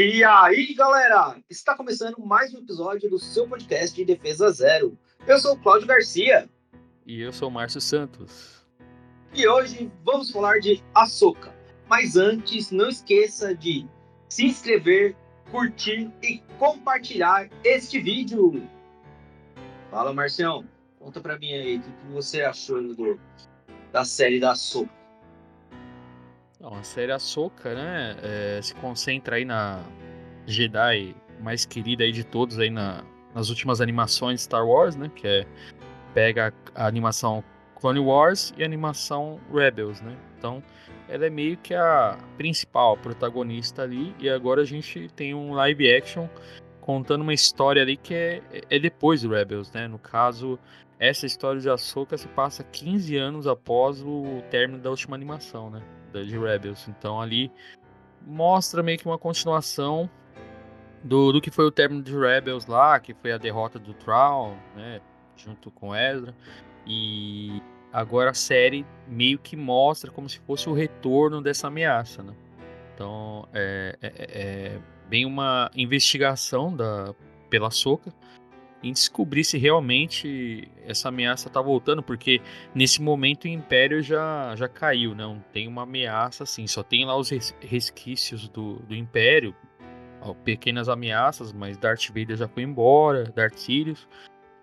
E aí, galera? Está começando mais um episódio do seu podcast de Defesa Zero. Eu sou o Cláudio Garcia. E eu sou o Márcio Santos. E hoje vamos falar de Açoka. Mas antes, não esqueça de se inscrever, curtir e compartilhar este vídeo. Fala, Marcião. Conta pra mim aí o que você achou do, da série da Açoka. Então, a série Ahsoka, né, é, se concentra aí na Jedi mais querida aí de todos aí na, nas últimas animações Star Wars, né, que é pega a, a animação Clone Wars e a animação Rebels, né? Então, ela é meio que a principal protagonista ali e agora a gente tem um live action contando uma história ali que é, é depois do Rebels, né? No caso, essa história de Ahsoka se passa 15 anos após o término da última animação, né? de Rebels. Então ali mostra meio que uma continuação do, do que foi o término de Rebels lá, que foi a derrota do Thrawn, né, junto com Ezra. E agora a série meio que mostra como se fosse o retorno dessa ameaça, né? Então é, é, é, é bem uma investigação da pela Soca em descobrir se realmente essa ameaça está voltando, porque nesse momento o Império já, já caiu, não né? tem uma ameaça assim, só tem lá os resquícios do, do Império, pequenas ameaças, mas Darth Vader já foi embora, Darth Sidious,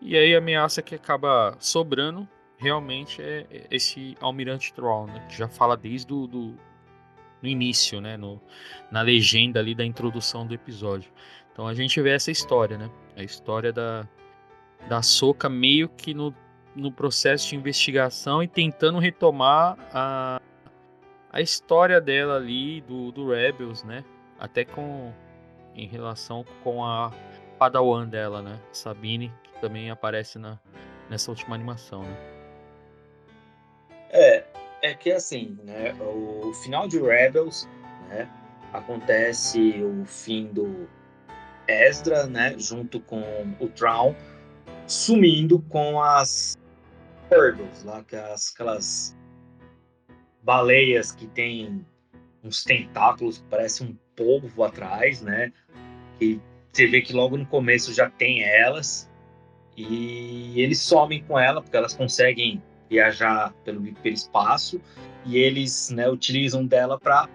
e aí a ameaça que acaba sobrando realmente é esse Almirante Troll, né, que já fala desde do, do no início, né, no, na legenda ali da introdução do episódio. Então a gente vê essa história, né? A história da, da Soca meio que no, no processo de investigação e tentando retomar a, a história dela ali do, do Rebels, né? Até com em relação com a Padawan dela, né? Sabine, que também aparece na, nessa última animação, né? É, é que assim, né? O final de Rebels, né? Acontece o fim do, Ezra, né, junto com o Traum, sumindo com as Purgles, lá, que é aquelas baleias que tem uns tentáculos parece um polvo atrás, né? E você vê que logo no começo já tem elas. E eles somem com ela, porque elas conseguem viajar pelo, pelo espaço. E eles né, utilizam dela para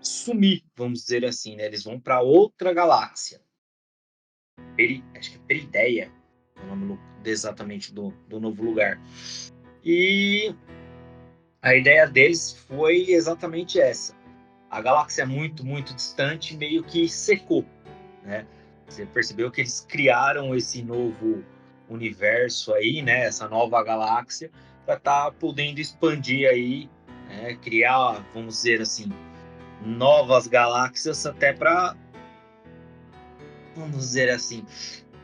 sumir, vamos dizer assim. Né? Eles vão para outra galáxia. Peri, acho que é Perideia, é o nome exatamente do, do novo lugar. E a ideia deles foi exatamente essa. A galáxia é muito, muito distante, meio que secou, né? Você percebeu que eles criaram esse novo universo aí, né? Essa nova galáxia para estar tá podendo expandir aí, né? criar, vamos dizer assim, novas galáxias até para vamos dizer assim,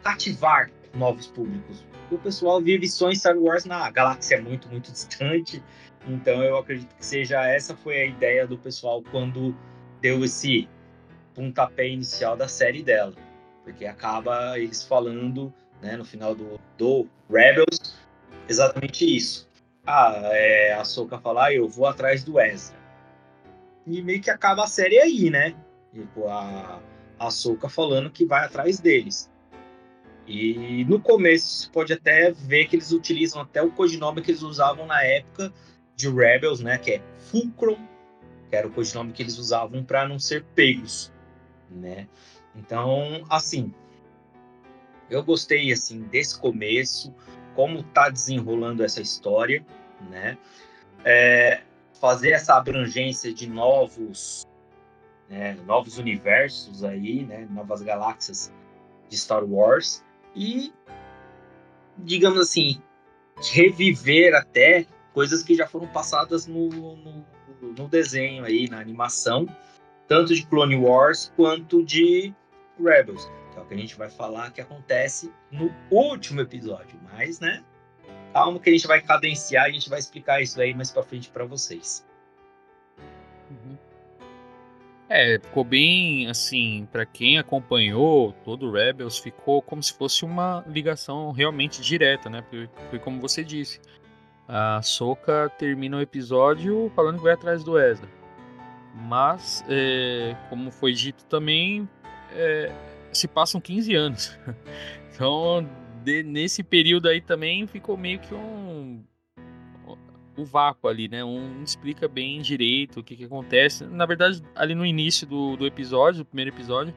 cativar novos públicos. O pessoal vive só em Star Wars na galáxia muito, muito distante. Então eu acredito que seja essa foi a ideia do pessoal quando deu esse pontapé inicial da série dela. Porque acaba eles falando, né, no final do, do Rebels, exatamente isso. Ah, é, a Soka falar, ah, eu vou atrás do Ezra. E meio que acaba a série aí, né? Tipo, a, a Soca falando que vai atrás deles. E no começo você pode até ver que eles utilizam até o codinome que eles usavam na época de Rebels, né? Que é Fulcrum, que era o codinome que eles usavam para não ser pegos, né? Então, assim, eu gostei assim desse começo, como tá desenrolando essa história, né? É, fazer essa abrangência de novos né, novos universos aí, né, novas galáxias de Star Wars e, digamos assim, reviver até coisas que já foram passadas no, no, no desenho aí, na animação, tanto de Clone Wars quanto de Rebels, que é o que a gente vai falar que acontece no último episódio, mas, né, calma que a gente vai cadenciar, a gente vai explicar isso aí mais para frente para vocês. Uhum. É, ficou bem assim, para quem acompanhou todo o Rebels, ficou como se fosse uma ligação realmente direta, né? Foi, foi como você disse. A Soka termina o episódio falando que vai atrás do Ezra. Mas, é, como foi dito também, é, se passam 15 anos. Então, de, nesse período aí também ficou meio que um o vácuo ali, né? Um explica bem direito o que, que acontece. Na verdade, ali no início do, do episódio, do primeiro episódio,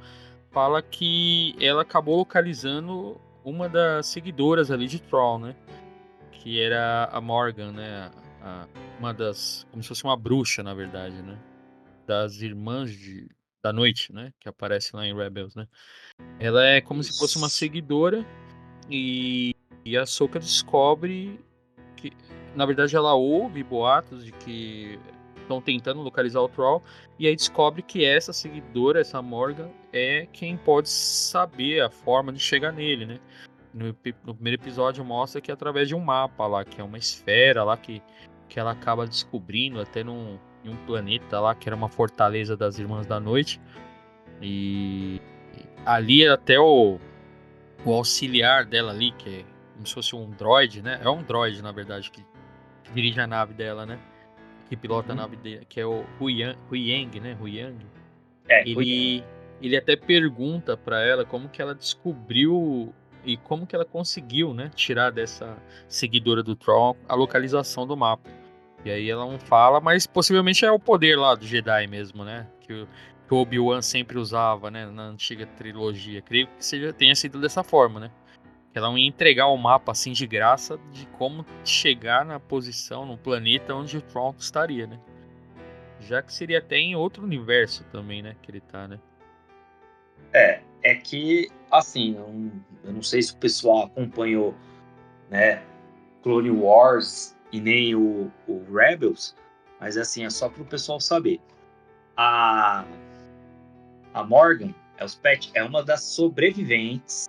fala que ela acabou localizando uma das seguidoras ali de Troll, né? Que era a Morgan, né? A, uma das. Como se fosse uma bruxa, na verdade, né? Das irmãs de, da noite, né? Que aparece lá em Rebels, né? Ela é como Isso. se fosse uma seguidora e, e a Soka descobre que, na verdade, ela ouve boatos de que estão tentando localizar o Troll e aí descobre que essa seguidora, essa Morgan, é quem pode saber a forma de chegar nele, né? No, no, primeiro episódio mostra que é através de um mapa lá, que é uma esfera lá que, que ela acaba descobrindo até num, em um planeta lá, que era uma fortaleza das Irmãs da Noite. E ali até o, o auxiliar dela ali, que é como se fosse um droid, né? É um droid, na verdade, que dirige a nave dela, né? Que pilota uhum. a nave dele, que é o Huyang, Huyang né? Huyang. É, ele, Huyang. ele até pergunta para ela como que ela descobriu e como que ela conseguiu, né, tirar dessa seguidora do Tron a localização do mapa. E aí ela não fala, mas possivelmente é o poder lá do Jedi mesmo, né? Que o, que o Obi-Wan sempre usava, né, na antiga trilogia. Creio que seja, tenha sido dessa forma, né? Ela ia entregar o mapa assim de graça de como chegar na posição, no planeta onde o Tron estaria, né? Já que seria até em outro universo também, né? Que ele tá, né? É, é que, assim, eu, eu não sei se o pessoal acompanhou, né? Clone Wars e nem o, o Rebels, mas assim, é só para o pessoal saber. A, a Morgan Elspeth é uma das sobreviventes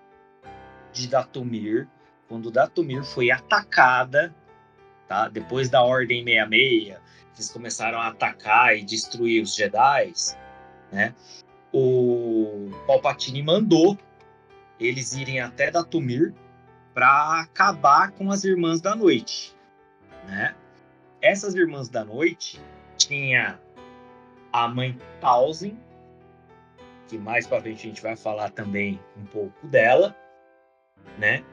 de Datomir, quando Datomir foi atacada, tá? Depois da Ordem 66, eles começaram a atacar e destruir os Jedi, né? O Palpatine mandou eles irem até Datomir para acabar com as Irmãs da Noite, né? Essas Irmãs da Noite tinha a mãe Tausen, que mais para frente a gente vai falar também um pouco dela, né?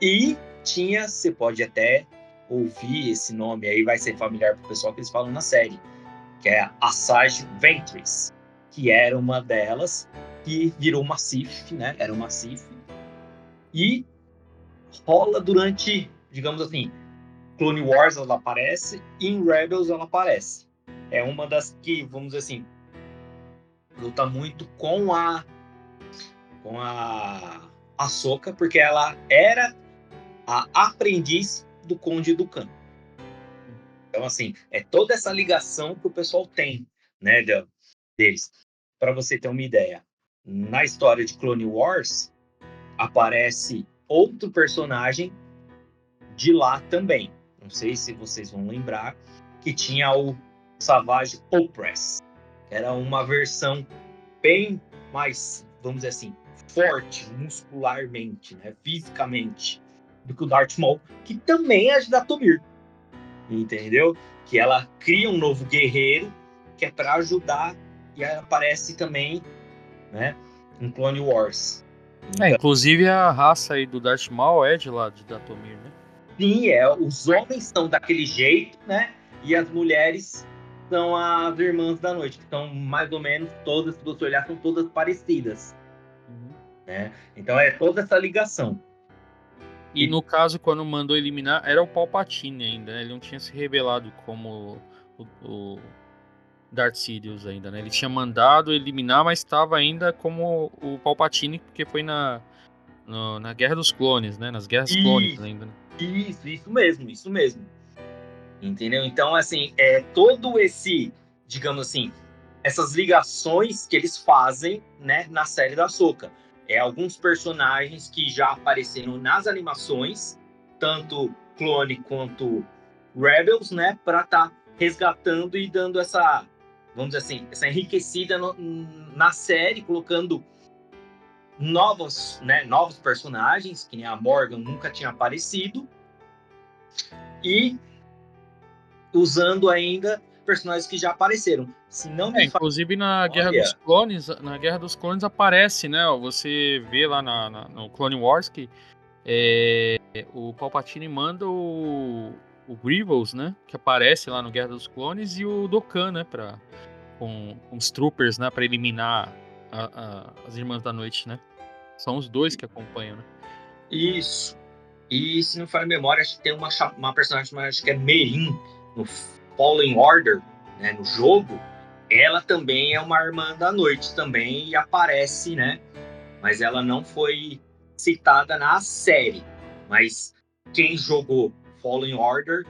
E tinha, você pode até ouvir esse nome aí, vai ser familiar para o pessoal que eles falam na série, que é a Sage Ventress, que era uma delas, que virou uma Sif, né? Era uma Sif. E rola durante, digamos assim, Clone Wars ela aparece e em Rebels ela aparece. É uma das que, vamos dizer assim, luta muito com a com a a Soca, porque ela era a aprendiz do Conde do. Então, assim, é toda essa ligação que o pessoal tem, né, deles. Para você ter uma ideia, na história de Clone Wars, aparece outro personagem de lá também. Não sei se vocês vão lembrar, que tinha o Savage Opress, era uma versão bem mais, vamos dizer assim, forte muscularmente, né, fisicamente, do que o Darth Maul, que também é de Datomir. Entendeu? Que ela cria um novo guerreiro que é para ajudar e aparece também, né, em Clone Wars. Então, é, inclusive a raça aí do Darth Maul é de lá de Datomir, né? Sim, é, os homens são daquele jeito, né? E as mulheres são as irmãs da noite, que são mais ou menos todas, se você olhar, são todas parecidas. Né? Então é toda essa ligação. E no caso, quando mandou eliminar, era o Palpatine ainda, né? Ele não tinha se revelado como o, o Darth Sidious ainda, né? Ele tinha mandado eliminar, mas estava ainda como o Palpatine, porque foi na, no, na Guerra dos Clones, né? Nas Guerras isso, Clônicas ainda. Né? Isso, isso mesmo, isso mesmo. Entendeu? Então, assim, é todo esse, digamos assim, essas ligações que eles fazem, né, na série da Soca é, alguns personagens que já apareceram nas animações, tanto Clone quanto Rebels, né, para estar tá resgatando e dando essa, vamos dizer assim, essa enriquecida no, na série, colocando novos, né, novos personagens, que nem a Morgan nunca tinha aparecido, e usando ainda personagens que já apareceram. Se não me é, inclusive na Guerra Olha. dos Clones, na Guerra dos Clones aparece, né? Você vê lá na, na no Clone Wars que é, o Palpatine manda o, o Grievous, né? Que aparece lá no Guerra dos Clones e o Dokkan, né? Pra, com, com os troopers, né? Para eliminar a, a, as Irmãs da Noite, né? São os dois que acompanham, né? Isso. E se não for a memória, acho que tem uma, uma personagem, acho que é Merin, no Fallen Order, né, no jogo. Ela também é uma irmã da noite também e aparece, né? Mas ela não foi citada na série. Mas quem jogou Fallen Order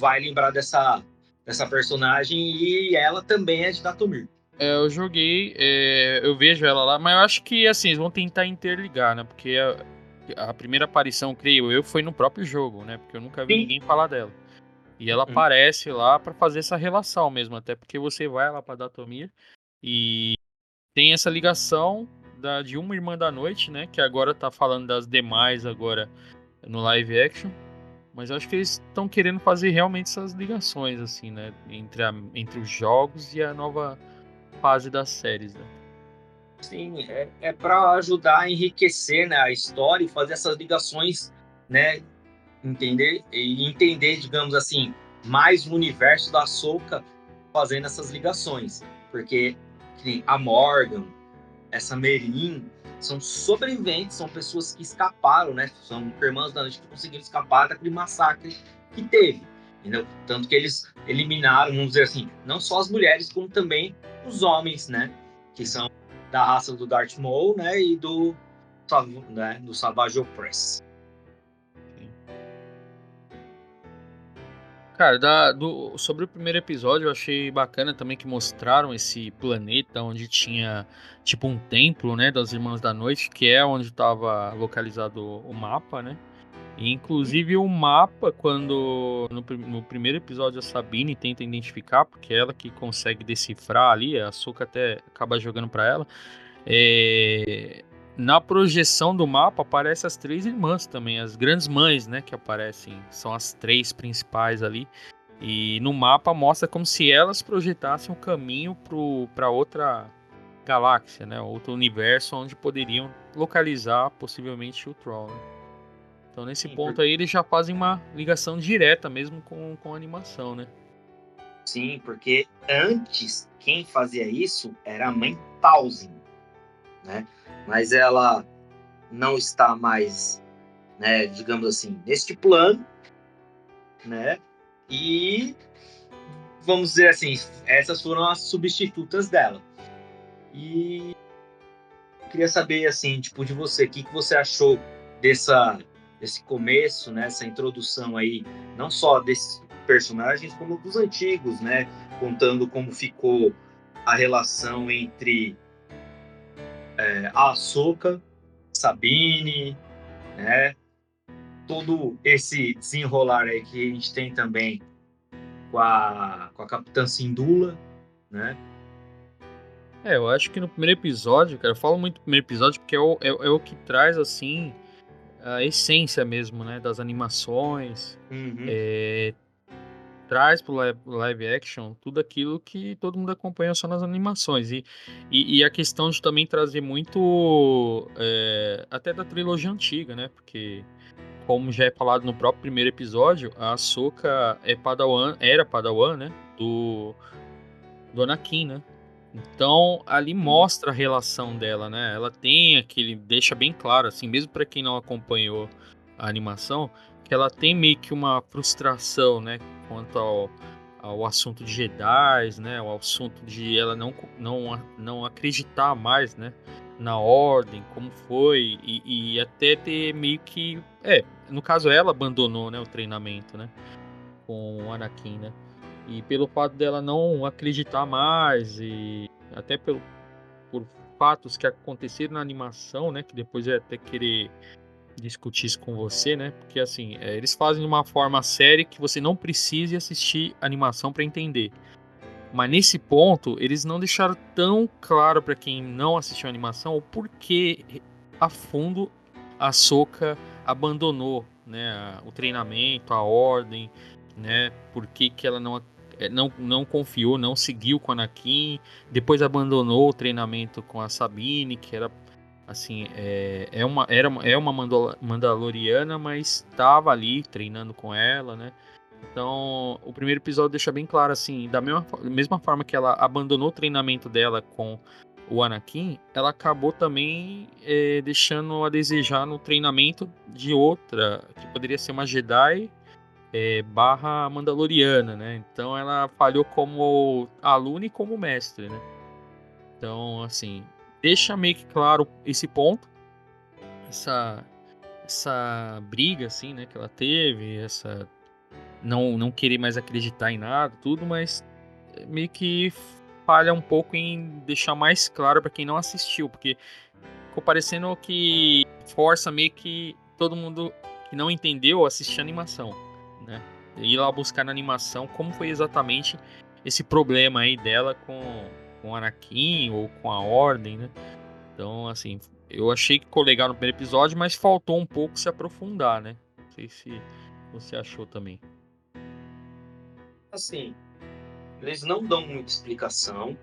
vai lembrar dessa, dessa personagem e ela também é de Datomir. É, eu joguei, é, eu vejo ela lá, mas eu acho que assim, eles vão tentar interligar, né? Porque a, a, primeira aparição, creio eu, foi no próprio jogo, né? Porque eu nunca vi Sim. ninguém falar dela. E ela uhum. aparece lá para fazer essa relação mesmo, até porque você vai lá pra Datomir e tem essa ligação da, de uma irmã da noite, né? Que agora tá falando das demais agora no live action. Mas eu acho que eles estão querendo fazer realmente essas ligações, assim, né? Entre, a, entre os jogos e a nova fase das séries, né? Sim, é, é para ajudar a enriquecer né, a história e fazer essas ligações, né? Entender e entender, digamos assim, mais o universo da Soca fazendo essas ligações. Porque a Morgan, essa Merin, são sobreviventes, são pessoas que escaparam, né? São irmãos da noite que conseguiram escapar daquele massacre que teve. Entendeu? Tanto que eles eliminaram, vamos dizer assim, não só as mulheres, como também os homens, né? Que são da raça do Darth Maul, né? E do, né, do Savage Opress. Cara, da, do, sobre o primeiro episódio, eu achei bacana também que mostraram esse planeta onde tinha tipo um templo, né, das Irmãs da Noite, que é onde estava localizado o mapa, né? E, inclusive o mapa, quando no, no, primeiro episódio a Sabine tenta identificar, porque é ela que consegue decifrar ali, a Soka até acaba jogando para ela. É, na projeção do mapa aparecem as três irmãs também, as grandes mães, né, que aparecem, são as três principais ali. E no mapa mostra como se elas projetassem o um caminho para outra galáxia, né, outro universo onde poderiam localizar possivelmente o Troll. Né? Então nesse Sim, ponto porque... aí eles já fazem uma ligação direta mesmo com, com a animação, né? Sim, porque antes quem fazia isso era a mãe Tausen, né? mas ela não está mais, né, digamos assim, neste plano, né? E vamos dizer assim, essas foram as substitutas dela. E queria saber assim, tipo de você, o que, que você achou dessa desse começo, né, essa introdução aí, não só desses personagens como dos antigos, né, contando como ficou a relação entre é, a Ahsoka, Sabine, né? Todo esse desenrolar aí que a gente tem também com a, com a Capitã Sindula, né? É, eu acho que no primeiro episódio, cara, eu falo muito do primeiro episódio porque é o, é, é o que traz, assim, a essência mesmo, né? Das animações. Uhum. É, traz pro live action tudo aquilo que todo mundo acompanha só nas animações. E, e, e a questão de também trazer muito é, até da trilogia antiga, né? Porque, como já é falado no próprio primeiro episódio, a Ahsoka é Padawan, era Padawan, né? Do, do Anakin, né? Então ali mostra a relação dela, né? Ela tem aquele, deixa bem claro, assim, mesmo para quem não acompanhou a animação, que ela tem meio que uma frustração, né? Quanto ao, ao assunto de Jedi, né, o assunto de ela não, não, não acreditar mais, né, na ordem, como foi, e, e, até ter meio que, é, no caso ela abandonou, né, o treinamento, né, com o Anakin, né, e pelo fato dela não acreditar mais e até pelo por fatos que aconteceram na animação, né, que depois é até querer discutir isso com você, né? Porque assim, é, eles fazem de uma forma séria que você não precise assistir animação para entender. Mas nesse ponto, eles não deixaram tão claro para quem não assistiu a animação o porquê a fundo a Soca abandonou, né, o treinamento, a ordem, né? Por que, que ela não é, não, não confiou, não seguiu com a Anakin, depois abandonou o treinamento com a Sabine, que era assim, é, é uma, era, é uma Mandaloriana, mas estava ali treinando com ela, né? Então, o primeiro episódio deixa bem claro, assim, da mesma, mesma forma que ela abandonou o treinamento dela com o Anakin, ela acabou também é, deixando a desejar no treinamento de outra, que poderia ser uma Jedi é, barra Mandaloriana, né? Então ela falhou como aluna e como mestre, né? Então, assim, deixa meio que claro esse ponto, essa, essa briga, assim, né, que ela teve, essa não, não querer mais acreditar em nada, tudo, mas meio que falha um pouco em deixar mais claro para quem não assistiu, porque ficou parecendo que força meio que todo mundo que não entendeu assistir a animação, né? Ir lá buscar na animação como foi exatamente esse problema aí dela com, com o Anakin ou com a Ordem, né? Então, assim, eu achei que ficou legal no primeiro episódio, mas faltou um pouco se aprofundar, né? Não sei se você achou também. Assim, eles não dão muita explicação.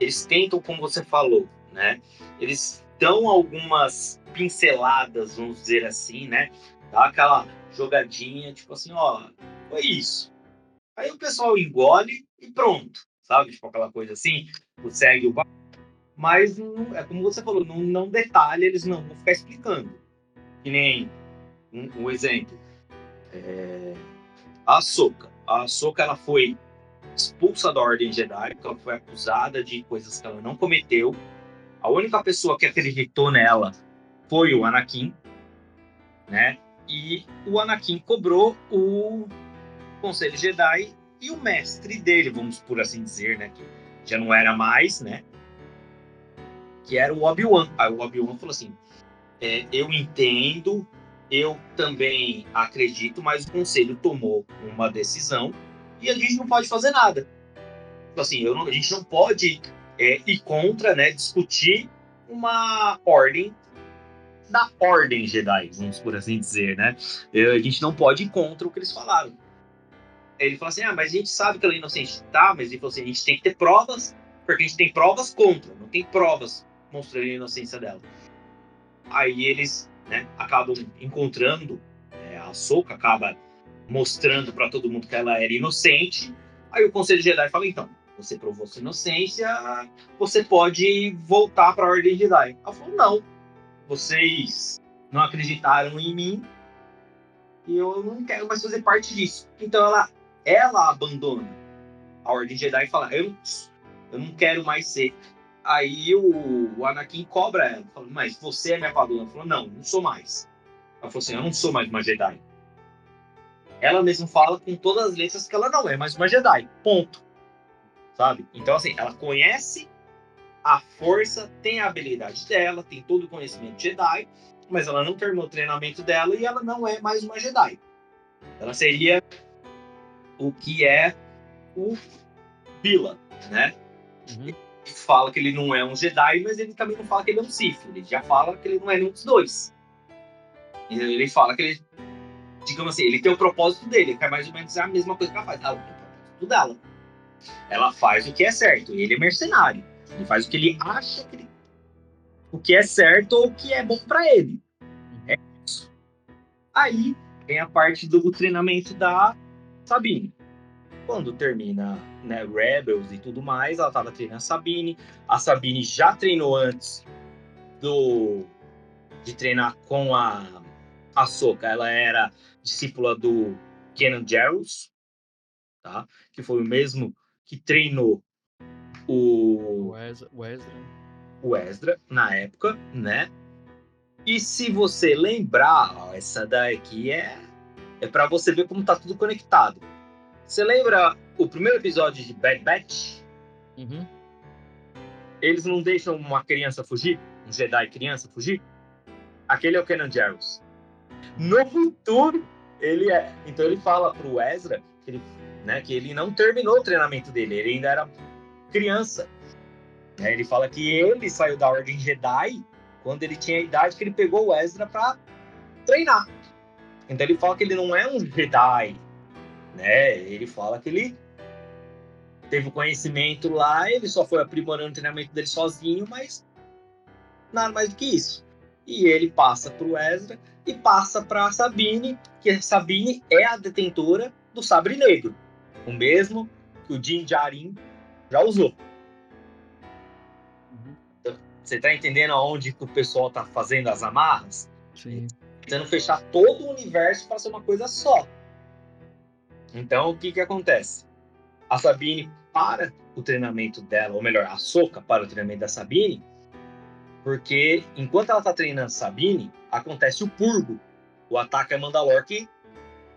Eles tentam, como você falou, né? Eles dão algumas pinceladas, vamos dizer assim, né? Dá aquela jogadinha, tipo assim, ó, foi isso. Aí o pessoal engole e pronto, sabe? Tipo aquela coisa assim, segue o mas não, é como você falou, não, não detalha, eles não vão ficar explicando. Que nem um, um exemplo. É, a Soca. A Soca ela foi expulsa da Ordem Jedi, ela foi acusada de coisas que ela não cometeu. A única pessoa que acreditou nela foi o Anakin, né? E o Anakin cobrou o Conselho Jedi e o mestre dele, vamos por assim dizer, né? Que já não era mais, né? Que era o Obi-Wan. Aí o Obi-Wan falou assim: é, Eu entendo, eu também acredito, mas o conselho tomou uma decisão e a gente não pode fazer nada. Tipo assim, não, a gente não pode é, ir contra, né, discutir uma ordem da ordem Jedi, vamos por assim dizer, né? A gente não pode ir contra o que eles falaram. Ele falou assim, ah, mas a gente sabe que ela é inocente. Tá, mas ele falou assim, a gente tem que ter provas, porque a gente tem provas contra, não tem provas mostrando a inocência dela. Aí eles, né, acabam encontrando, é, a Soca acaba mostrando para todo mundo que ela era inocente. Aí o Conselho Jedi fala: então, você provou sua inocência, você pode voltar para a Ordem Jedi. Ela falou: não, vocês não acreditaram em mim e eu não quero mais fazer parte disso. Então ela, ela abandona a Ordem Jedi e fala: eu, eu não quero mais ser. Aí o, o Anakin cobra ela, fala, mas você é minha padrona? Ela falou: não, não sou mais. Ela falou assim: eu não sou mais uma Jedi ela mesma fala com todas as letras que ela não é mais uma Jedi. Ponto. Sabe? Então, assim, ela conhece a força, tem a habilidade dela, tem todo o conhecimento Jedi, mas ela não terminou o treinamento dela e ela não é mais uma Jedi. Ela seria o que é o Bila, né? Uhum. Ele fala que ele não é um Jedi, mas ele também não fala que ele é um Sith. Ele já fala que ele não é nenhum dos dois. Ele fala que ele digamos assim, ele tem o propósito dele, que é mais ou menos a mesma coisa que ela faz. Ela tem o propósito dela. Ela faz o que é certo, e ele é mercenário. Ele faz o que ele acha que ele... o que é certo ou o que é bom para ele. É isso. Aí tem a parte do treinamento da Sabine. Quando termina né, Rebels e tudo mais, ela estava treinando a Sabine. A Sabine já treinou antes do de treinar com a Ahsoka. Ela era discípula do Kenan Jarrus, tá? Que foi o mesmo que treinou o Wesley. o Ezra na época, né? E se você lembrar, ó, essa daqui é é para você ver como tá tudo conectado. Você lembra o primeiro episódio de Bad Batch? Uhum. Eles não deixam uma criança fugir, um Jedi criança fugir. Aquele é o Kenan Jarrus. No futuro, ele é. Então ele fala pro Ezra que ele, né, que ele não terminou o treinamento dele, ele ainda era criança. É, ele fala que ele saiu da Ordem Jedi quando ele tinha a idade que ele pegou o Ezra para treinar. Então ele fala que ele não é um Jedi, né? Ele fala que ele teve o conhecimento lá, ele só foi aprimorando o treinamento dele sozinho, mas nada mais do que isso. E ele passa para o Ezra e passa para Sabine, que Sabine é a detentora do sabre negro, o mesmo que o Din Djarin já usou. Uhum. Você está entendendo aonde que o pessoal está fazendo as amarras? Sim. Tentando fechar todo o universo para ser uma coisa só. Então, o que que acontece? A Sabine para o treinamento dela, ou melhor, a Soca para o treinamento da Sabine, porque enquanto ela está treinando Sabine, acontece o purgo, o ataque a Mandalor que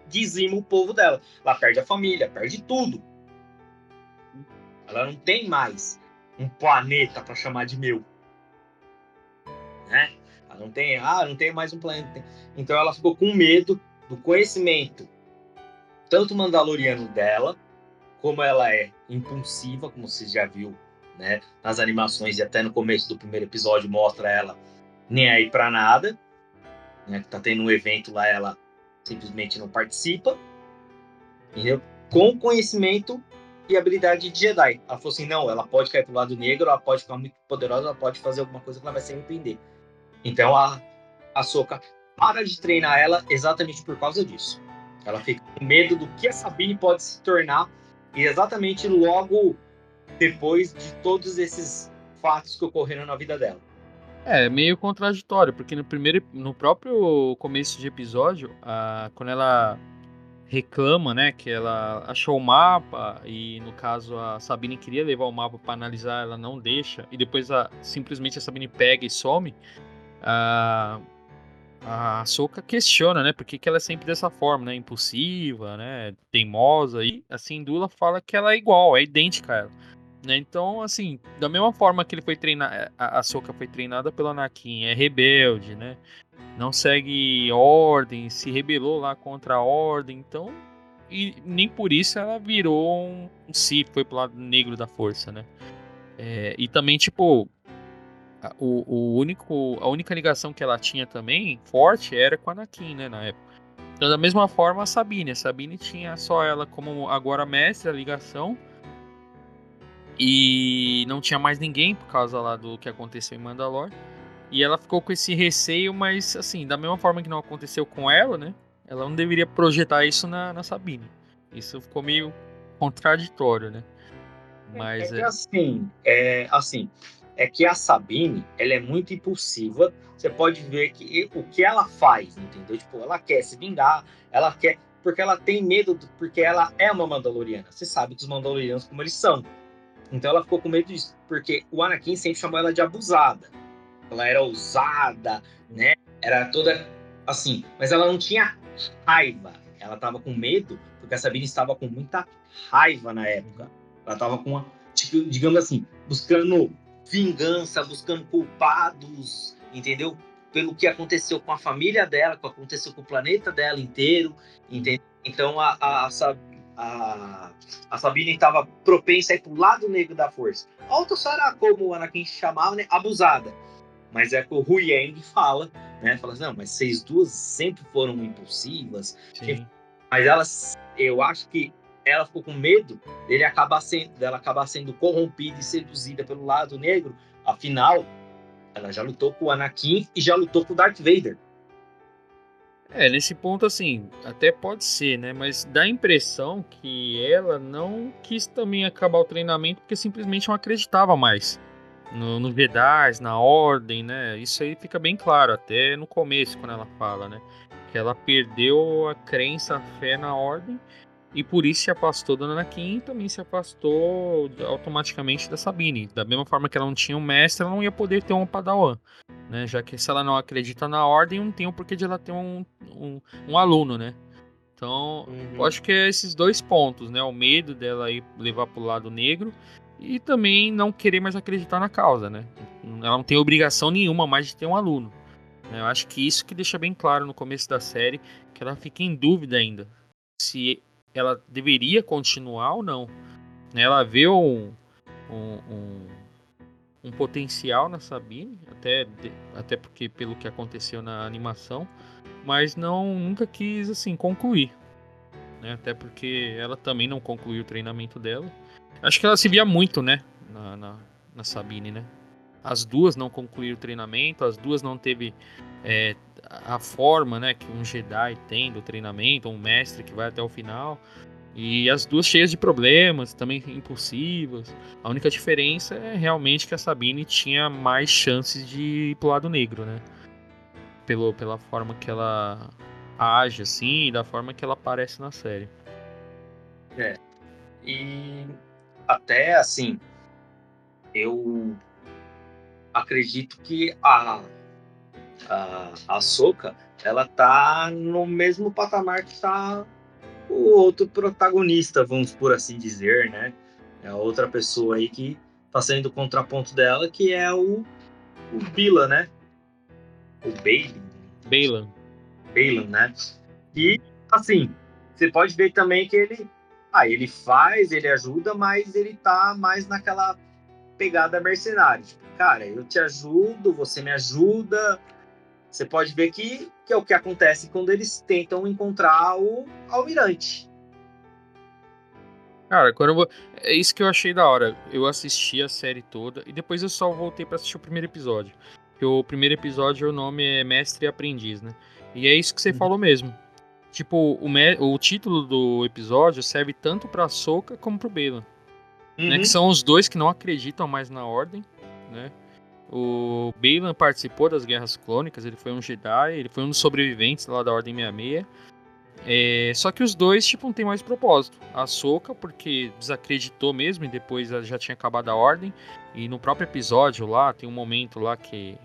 dizima o povo dela. Ela perde a família, perde tudo. Ela não tem mais um planeta para chamar de meu. Né? Ela não tem, ah, não tem mais um planeta. Então ela ficou com medo do conhecimento tanto mandaloriano dela, como ela é impulsiva, como você já viu né? Nas animações e até no começo do primeiro episódio mostra ela nem aí para nada, né? Tá tendo um evento lá, ela simplesmente não participa, entendeu? Com conhecimento e habilidade de Jedi. Ela falou assim, não, ela pode cair pro lado negro, ela pode ficar muito poderosa, ela pode fazer alguma coisa que ela vai se arrepender. Então a a Soka para de treinar ela exatamente por causa disso. Ela fica com medo do que a Sabine pode se tornar e exatamente logo depois de todos esses fatos que ocorreram na vida dela. É, meio contraditório, porque no primeiro, no próprio começo de episódio, a, quando ela reclama, né, que ela achou o mapa e no caso a Sabine queria levar o mapa para analisar, ela não deixa e depois a, simplesmente a Sabine pega e some. A, a Soka questiona, né, por que, que ela é sempre dessa forma, né, impulsiva, né, teimosa e assim Dula fala que ela é igual, é idêntica a ela. Né? Então, assim, da mesma forma que ele foi treinar, a, a Soka foi treinada pelo Anakin, é rebelde, né? Não segue ordem, se rebelou lá contra a ordem, então e nem por isso ela virou um, um foi pro lado negro da força, né? É, e também, tipo, o, o, único, a única ligação que ela tinha também, forte, era com a Anakin, né, na época. Então, da mesma forma, a Sabine. A Sabine tinha só ela como agora mestre, a ligação, e não tinha mais ninguém por causa lá do que aconteceu em Mandalore. E ela ficou com esse receio, mas assim, da mesma forma que não aconteceu com ela, né? Ela não deveria projetar isso na, na Sabine. Isso ficou meio contraditório, né? Mas é, é... assim, é assim, é que a Sabine, ela é muito impulsiva. Você pode ver que o que ela faz, entendeu? Tipo, ela quer se vingar, ela quer porque ela tem medo, porque ela é uma Mandaloriana. Você sabe que os Mandalorianos como eles são. Então ela ficou com medo disso, porque o Anakin sempre chamou ela de abusada. Ela era ousada, né? Era toda assim, mas ela não tinha raiva. Ela tava com medo, porque a Sabine estava com muita raiva na época. Ela tava com uma, tipo, digamos assim, buscando vingança, buscando culpados, entendeu? Pelo que aconteceu com a família dela, o que aconteceu com o planeta dela inteiro, entendeu? Então a, a, a, a, Sabine estava propensa a ir pro lado negro da força. A outra só era como o Anakin chamava, né? Abusada. Mas é que o Hu Yang fala, né? Fala assim, não, mas vocês duas sempre foram impulsivas. Sim. Mas elas, eu acho que ela ficou com medo dele acabar sendo, dela acabar sendo corrompida e seduzida pelo lado negro. Afinal, ela já lutou com o Anakin e já lutou com o Darth Vader. É, nesse ponto, assim, até pode ser, né? Mas dá a impressão que ela não quis também acabar o treinamento porque simplesmente não acreditava mais no, no na ordem, né? Isso aí fica bem claro, até no começo, quando ela fala, né? Que ela perdeu a crença, a fé na ordem e por isso se afastou do Anakin e também se afastou automaticamente da Sabine. Da mesma forma que ela não tinha um mestre, ela não ia poder ter um Padawan. Né? Já que se ela não acredita na ordem, não tem o um porquê de ela ter um, um, um aluno, né? Então, uhum. eu acho que é esses dois pontos, né? O medo dela ir levar pro lado negro e também não querer mais acreditar na causa, né? Ela não tem obrigação nenhuma mais de ter um aluno. Né? Eu acho que isso que deixa bem claro no começo da série, que ela fica em dúvida ainda se ela deveria continuar ou não. Ela vê um, um, um, um potencial na Sabine, até, até porque pelo que aconteceu na animação, mas não nunca quis assim concluir. Né? Até porque ela também não concluiu o treinamento dela. Acho que ela se via muito, né? Na, na, na Sabine, né? As duas não concluíram o treinamento, as duas não teve é, a forma, né, que um Jedi tem do treinamento, um mestre que vai até o final. E as duas cheias de problemas, também impulsivas. A única diferença é realmente que a Sabine tinha mais chances de ir pro lado negro, né? Pelo, pela forma que ela age, assim, e da forma que ela aparece na série. É. E até assim, eu acredito que a a, a Soca, ela tá no mesmo patamar que tá o outro protagonista, vamos por assim dizer, né? É a outra pessoa aí que tá sendo o contraponto dela, que é o, o Bila, né? O Bailey. Bailan. Bailan, né? E, assim, você pode ver também que ele... Ah, ele faz, ele ajuda, mas ele tá mais naquela pegada mercenária. Tipo, cara, eu te ajudo, você me ajuda, você pode ver que, que é o que acontece quando eles tentam encontrar o almirante. Cara, quando eu vou... é isso que eu achei da hora. Eu assisti a série toda e depois eu só voltei para assistir o primeiro episódio. Que o primeiro episódio, o nome é Mestre e Aprendiz, né? E é isso que você uhum. falou mesmo. Tipo, o, me... o título do episódio serve tanto pra Soca como pro Bela. Uhum. Né? Que são os dois que não acreditam mais na ordem, né? O Bailan participou das Guerras Clônicas, ele foi um Jedi, ele foi um dos sobreviventes lá da Ordem 66. É, só que os dois, tipo, não tem mais propósito. A Soka, porque desacreditou mesmo e depois já tinha acabado a Ordem. E no próprio episódio lá, tem um momento lá que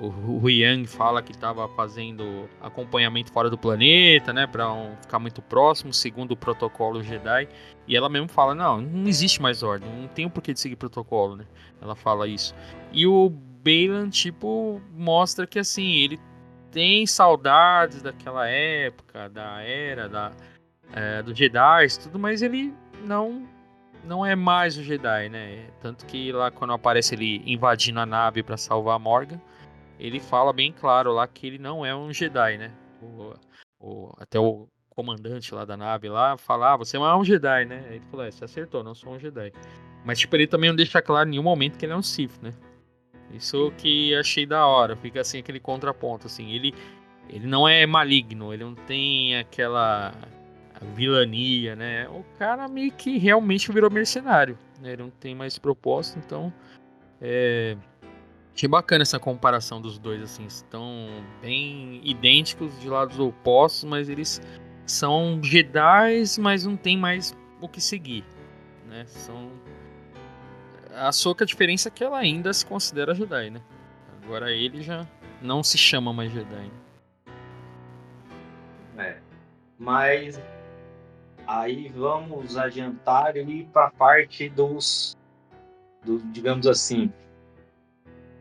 o, Yang fala que estava fazendo acompanhamento fora do planeta, né, para um, ficar muito próximo, segundo o protocolo Jedi. E ela mesmo fala: não, não existe mais ordem, não tem o porquê de seguir protocolo, né? Ela fala isso. E o Bailan, tipo, mostra que assim, ele tem saudades daquela época, da era, da, é, do Jedi tudo, mas ele não não é mais o Jedi, né? Tanto que lá quando aparece ele invadindo a nave para salvar a Morgan, ele fala bem claro lá que ele não é um Jedi, né? O, o, até o comandante lá da nave lá fala, ah, você não é um Jedi, né? Aí ele falou, é, você acertou, não sou um Jedi. Mas tipo, ele também não deixa claro em nenhum momento que ele é um Sith, né? Isso que achei da hora, fica assim aquele contraponto, assim, ele ele não é maligno, ele não tem aquela vilania, né? O cara meio que realmente virou mercenário, né? Ele não tem mais propósito, então é, Achei bacana essa comparação dos dois, assim, estão bem idênticos de lados opostos, mas eles são Jedi, mas não tem mais o que seguir, né? São a Soca a diferença é que ela ainda se considera Jedi, né? Agora ele já não se chama mais Jedi. Né? É. Mas aí vamos adiantar e ir para a parte dos, do, digamos assim,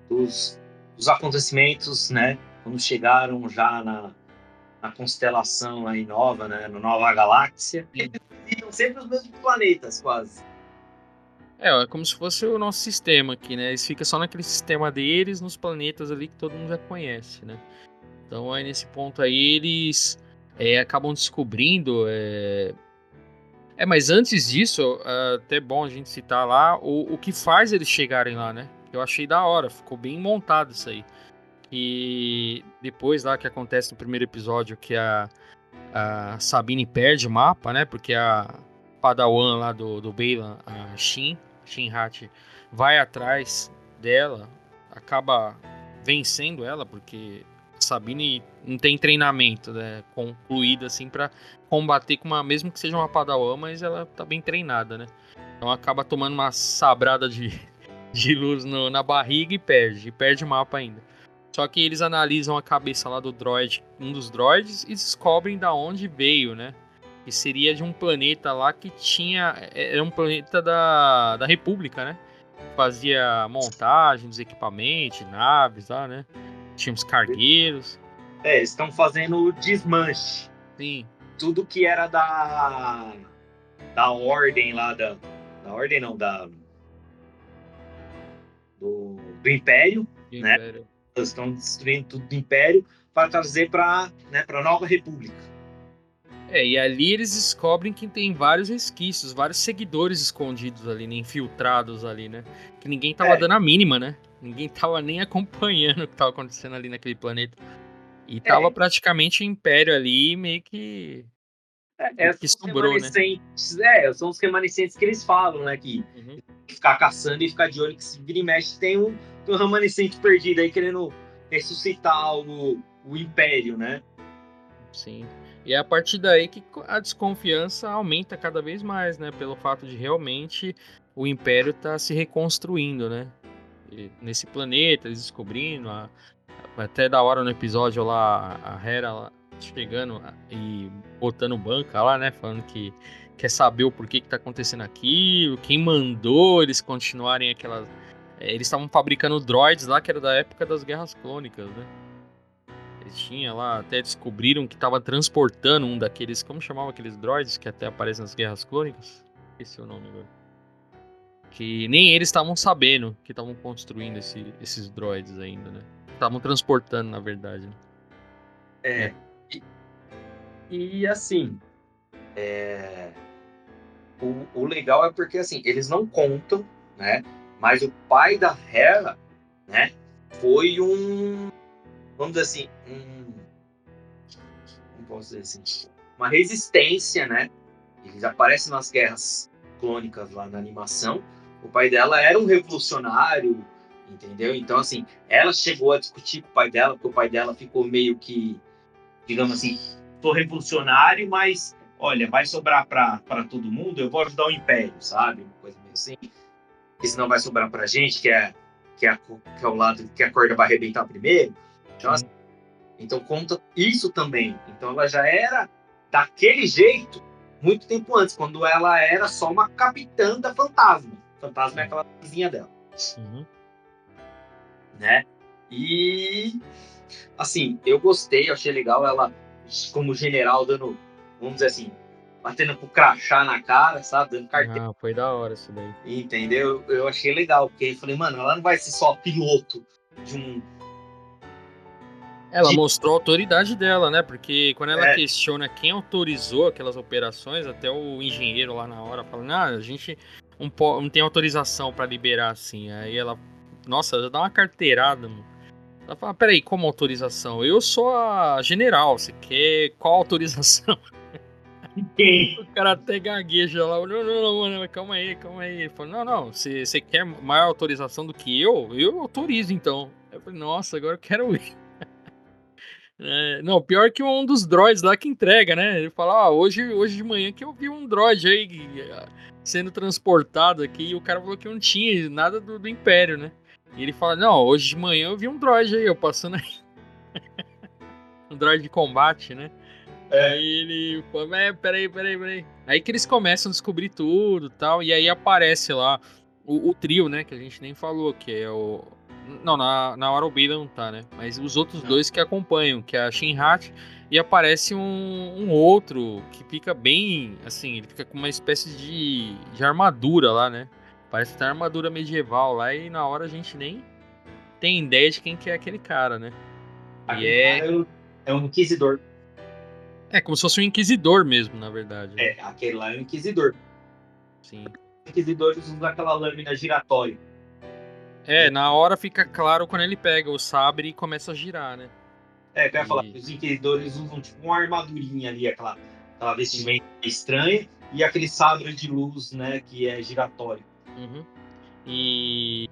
dos, dos acontecimentos, né? Quando chegaram já na, na constelação aí nova, né? Na nova galáxia. Eles sempre os mesmos planetas, quase. É, é como se fosse o nosso sistema aqui, né? Eles ficam só naquele sistema deles, nos planetas ali que todo mundo já conhece, né? Então aí nesse ponto aí eles é, acabam descobrindo. É... é, mas antes disso, é até bom a gente citar lá o, o que faz eles chegarem lá, né? Eu achei da hora, ficou bem montado isso aí. E depois lá que acontece no primeiro episódio que a, a Sabine perde o mapa, né? Porque a Padawan lá do, do Bailan, a Shin, Shin Hat, vai atrás dela, acaba vencendo ela, porque Sabine não tem treinamento né, concluído assim para combater com uma, mesmo que seja uma Padawan, mas ela tá bem treinada, né? Então acaba tomando uma sabrada de, de luz no, na barriga e perde. E perde o mapa ainda. Só que eles analisam a cabeça lá do droid, um dos droids, e descobrem da onde veio, né? Que seria de um planeta lá que tinha. É, era um planeta da, da República, né? Fazia montagem dos equipamentos, naves lá, né? Tinha uns cargueiros. É, eles estão fazendo desmanche. Sim. Tudo que era da. Da ordem lá, da. Da ordem não, da do, do Império, do né? Império. Eles estão destruindo tudo do Império para trazer para né, a Nova República. É, e ali eles descobrem que tem vários resquícios, vários seguidores escondidos ali, né, infiltrados ali, né? Que ninguém tava é. dando a mínima, né? Ninguém tava nem acompanhando o que tava acontecendo ali naquele planeta. E tava é. praticamente o Império ali meio que. É, que sobrou, né? É, são os remanescentes que eles falam, né? Que uhum. ficar caçando e ficar de olho que se vira e mexe tem um, tem um remanescente perdido aí querendo ressuscitar o, o Império, né? Sim. E é a partir daí que a desconfiança aumenta cada vez mais, né? Pelo fato de realmente o Império tá se reconstruindo, né? E nesse planeta, eles descobrindo, a, até da hora no episódio lá, a Hera chegando e botando banca lá, né? Falando que quer saber o porquê que tá acontecendo aquilo, quem mandou eles continuarem aquelas. É, eles estavam fabricando droids lá que era da época das guerras clônicas, né? Eles tinham lá, até descobriram que estava transportando um daqueles. Como chamava aqueles droids que até aparecem nas Guerras Clônicas? Esse é o nome agora. Que nem eles estavam sabendo que estavam construindo esse, esses droids ainda, né? Estavam transportando, na verdade. É. é. E, assim. É, o, o legal é porque assim, eles não contam, né? Mas o pai da Hera, né? Foi um vamos dizer assim, um, como posso dizer assim, uma resistência, né? Eles aparecem nas guerras clônicas lá na animação. O pai dela era um revolucionário, entendeu? Então, assim, ela chegou a discutir com o pai dela, porque o pai dela ficou meio que, digamos assim, tô revolucionário, mas olha, vai sobrar para todo mundo, eu vou ajudar o império, sabe? Uma coisa meio assim. Porque senão vai sobrar pra gente, que é, que é, que é o lado que a corda vai arrebentar primeiro. Então, assim, então conta isso também. Então ela já era daquele jeito muito tempo antes, quando ela era só uma capitã da Fantasma. Fantasma é aquela vizinha dela. Uhum. Né? E assim, eu gostei, eu achei legal ela como general dando, vamos dizer assim, batendo com crachá na cara, sabe? Dando carteira. Ah, foi da hora isso daí. Entendeu? Eu achei legal, porque eu falei, mano, ela não vai ser só piloto de um ela mostrou a autoridade dela, né? Porque quando ela é. questiona quem autorizou aquelas operações, até o engenheiro lá na hora fala: ah, a gente não, pode, não tem autorização para liberar assim. Aí ela, nossa, já dá uma carteirada, mano. Ela fala: peraí, como autorização? Eu sou a general, você quer qual autorização? Quem? O cara até gagueja lá, não, não, não, calma aí, calma aí. Ele falou, não, não, você, você quer maior autorização do que eu? Eu autorizo então. Eu falei, nossa, agora eu quero ir. É, não, pior que um dos droids lá que entrega, né? Ele fala, ah, hoje, hoje de manhã que eu vi um droid aí ah, sendo transportado aqui e o cara falou que não tinha nada do, do Império, né? E ele fala, não, hoje de manhã eu vi um droid aí, eu passando aí. um droid de combate, né? É. Aí ele fala, é, peraí, peraí, peraí. Aí que eles começam a descobrir tudo tal, e aí aparece lá o, o trio, né, que a gente nem falou, que é o, não, na, na hora o Bida não tá, né? Mas os outros não. dois que acompanham, que é a Shinhat e aparece um, um, outro que fica bem, assim, ele fica com uma espécie de, de armadura lá, né? Parece que tem armadura medieval lá e na hora a gente nem tem ideia de quem que é aquele cara, né? E é... é um inquisidor. É, como se fosse um inquisidor mesmo, na verdade. É, aquele lá é um inquisidor. Sim. Os inquisidores usam aquela lâmina giratória. É, na hora fica claro quando ele pega o sabre e começa a girar, né? É, eu ia e... falar que os inquisidores usam tipo uma armadurinha ali, aquela, aquela vestimenta estranha, e aquele sabre de luz, né, que é giratório. Uhum. E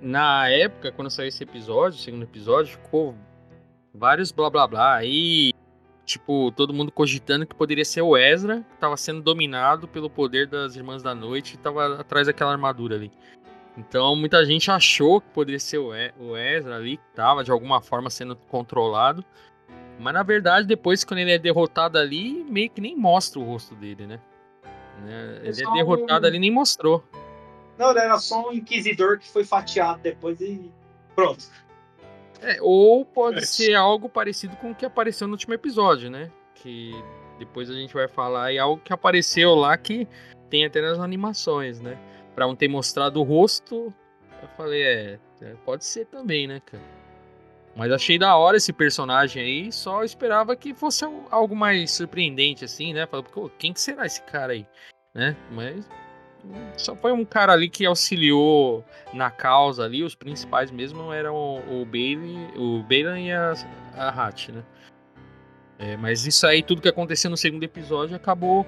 na época, quando saiu esse episódio, o segundo episódio, ficou vários blá blá blá. Aí, tipo, todo mundo cogitando que poderia ser o Ezra, que tava sendo dominado pelo poder das Irmãs da Noite e tava atrás daquela armadura ali. Então muita gente achou que poderia ser o Ezra ali, que estava de alguma forma sendo controlado. Mas na verdade, depois quando ele é derrotado ali, meio que nem mostra o rosto dele, né? né? Ele é derrotado ali nem mostrou. Não, ele era só um inquisidor que foi fatiado depois e pronto. É, ou pode é. ser algo parecido com o que apareceu no último episódio, né? Que depois a gente vai falar e algo que apareceu lá que tem até nas animações, né? pra não ter mostrado o rosto, eu falei, é, é, pode ser também, né, cara? Mas achei da hora esse personagem aí, só esperava que fosse algo mais surpreendente, assim, né? Falei, quem que será esse cara aí? Né? Mas só foi um cara ali que auxiliou na causa ali, os principais mesmo eram o, o Bailey, o Bailey e a, a Hatch, né? É, mas isso aí, tudo que aconteceu no segundo episódio, acabou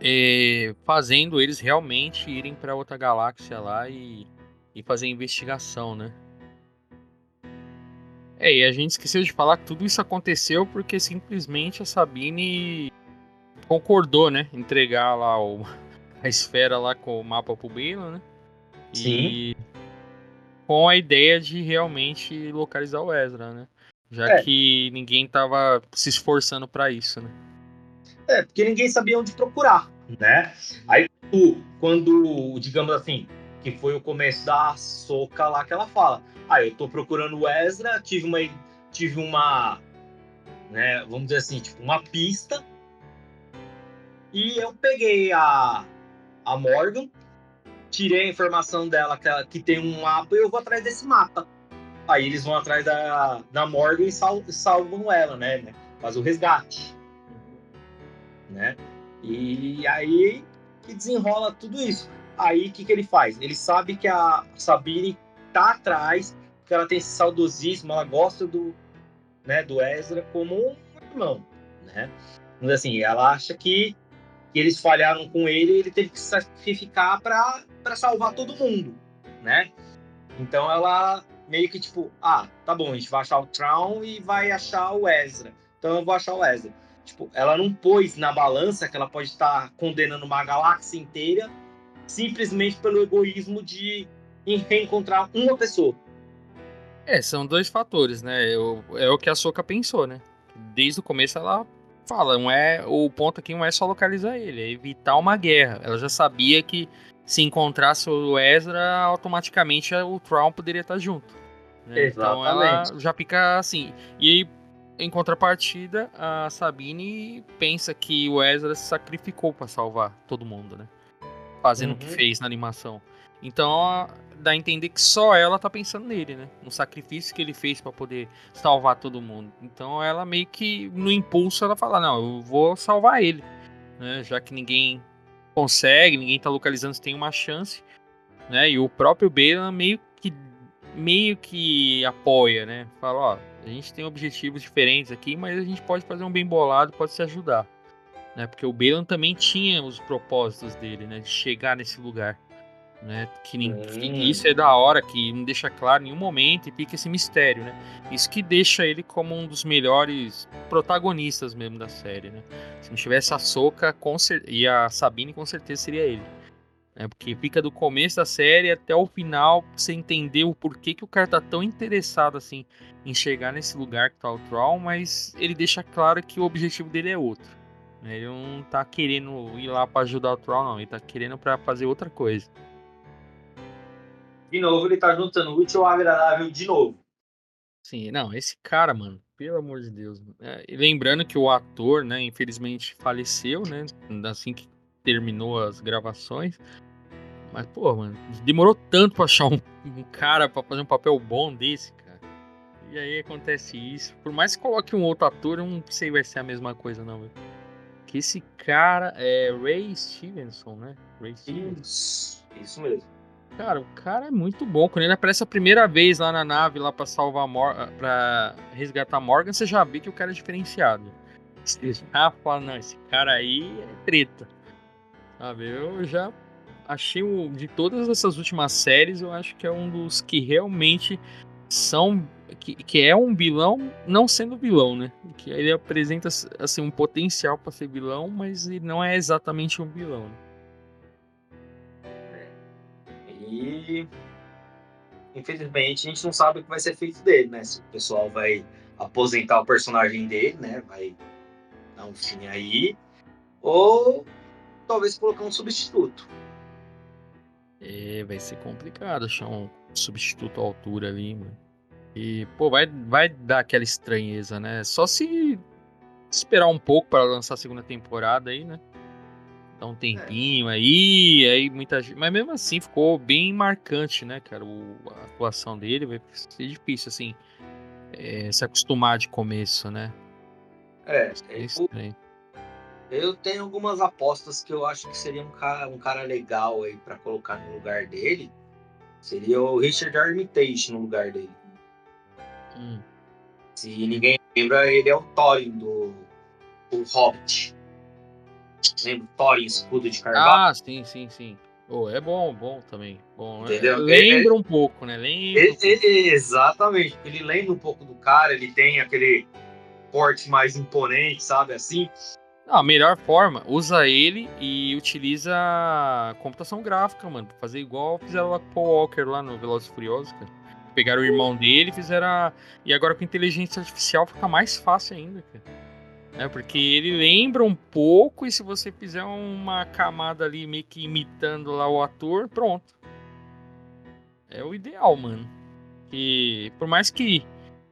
é, fazendo eles realmente irem para outra galáxia lá e, e fazer investigação, né? É, e a gente esqueceu de falar que tudo isso aconteceu porque simplesmente a Sabine concordou, né? Entregar lá o, a esfera lá com o mapa pro Bela, né? Sim. E com a ideia de realmente localizar o Ezra, né? Já é. que ninguém tava se esforçando para isso, né? É, porque ninguém sabia onde procurar, né? Aí, quando, digamos assim, que foi o começo da soca lá que ela fala, ah, eu tô procurando o Ezra, tive uma, tive uma, né, vamos dizer assim, tipo, uma pista, e eu peguei a, a Morgan, tirei a informação dela que, que tem um mapa e eu vou atrás desse mapa. Aí eles vão atrás da, da Morgan e sal, salvam ela, né, né? Faz o resgate. Né? E aí que desenrola tudo isso. Aí o que, que ele faz? Ele sabe que a Sabine tá atrás, porque ela tem esse saudosismo, ela gosta do, né, do Ezra como um irmão, né? Mas assim, ela acha que, que eles falharam com ele e ele teve que se sacrificar para salvar todo mundo, né? Então ela meio que tipo, ah, tá bom, a gente vai achar o Traum e vai achar o Ezra. Então eu vou achar o Ezra. Tipo, ela não pôs na balança que ela pode estar condenando uma galáxia inteira simplesmente pelo egoísmo de reencontrar uma pessoa. É, são dois fatores, né? Eu, é o que a Soca pensou, né? Desde o começo ela fala, não é o ponto aqui não é só localizar ele, é evitar uma guerra. Ela já sabia que se encontrasse o Ezra, automaticamente o Traum poderia estar junto. Né? Então ela já fica assim. E aí, em contrapartida, a Sabine pensa que o Ezra se sacrificou para salvar todo mundo, né? Fazendo uhum. o que uhum. fez na animação. Então dá a entender que só ela tá pensando nele, né? No sacrifício que ele fez para poder salvar todo mundo. Então ela meio que no impulso ela fala: "Não, eu vou salvar ele", né? Já que ninguém consegue, ninguém tá localizando se tem uma chance, né? E o próprio Bela meio que meio que apoia, né? Fala, ó, a gente tem objetivos diferentes aqui, mas a gente pode fazer um bem bolado, pode se ajudar, né? Porque o Balan também tinha os propósitos dele, né? De chegar nesse lugar, né? Que, nem, hum. isso é da hora, que não deixa claro em nenhum momento e fica esse mistério, né? Isso que deixa ele como um dos melhores protagonistas mesmo da série, né? Se não tivesse a Soca e a Sabine, com certeza seria ele. Né? Porque fica do começo da série até o final pra você entender o porquê que o cara tá tão interessado assim em chegar nesse lugar que tá o Troll, mas ele deixa claro que o objetivo dele é outro. Né? Ele não tá querendo ir lá para ajudar o Troll, não. Ele tá querendo para fazer outra coisa. De novo, ele tá juntando útil ao agradável de novo. Sim, não, esse cara, mano, pelo amor de Deus. É, lembrando que o ator, né, infelizmente faleceu, né, assim que terminou as gravações. Mas, pô, mano, demorou tanto pra achar um, um cara pra fazer um papel bom desse, cara. E aí acontece isso. Por mais que coloque um outro ator, eu não sei se vai ser a mesma coisa, não, velho. Que esse cara é Ray Stevenson, né? Ray Stevenson. Isso, isso mesmo. Cara, o cara é muito bom. Quando ele aparece a primeira vez lá na nave, lá pra salvar Mor pra resgatar Morgan, você já vê que o cara é diferenciado. Você já fala, não, esse cara aí é treta. Sabe? Eu já achei o, de todas essas últimas séries, eu acho que é um dos que realmente são que, que é um vilão não sendo vilão, né? Que ele apresenta assim um potencial para ser vilão, mas ele não é exatamente um vilão. Né? E infelizmente a gente não sabe o que vai ser feito dele, né? Se o pessoal vai aposentar o personagem dele, né? Vai dar um fim aí, ou talvez colocar um substituto. É, vai ser complicado achar um substituto à altura ali, mano. E, pô, vai, vai dar aquela estranheza, né? Só se esperar um pouco para lançar a segunda temporada aí, né? Um tempinho é. aí, aí muita gente. Mas mesmo assim ficou bem marcante, né, cara? O, a atuação dele vai ser difícil, assim. é, se acostumar de começo, né? É, É eu, estranho. eu tenho algumas apostas que eu acho que seria um cara, um cara legal aí pra colocar no lugar dele. Seria o Richard Armitage no lugar dele. Hum. Se ninguém lembra, ele é o Thorin do o Hobbit. Lembra o Thorin, escudo de carvalho? Ah, sim, sim, sim. Oh, é bom, bom também. Bom, é- Entendeu? lembra um pouco, né? Lembra. um E- pouco. e- exatamente. Ele lembra um pouco do cara, ele tem aquele porte mais imponente, sabe? Assim. Não, a melhor forma, usa ele e utiliza computação gráfica, mano, pra fazer igual fizeram lá com o Paul Walker lá no Velozes e Furiosos, cara. Pegaram o irmão dele e fizeram. a- E agora com inteligência artificial fica mais fácil ainda, cara. É, porque ele lembra um pouco e se você fizer uma camada ali meio que imitando lá o ator, pronto. É o ideal, mano. Que por mais que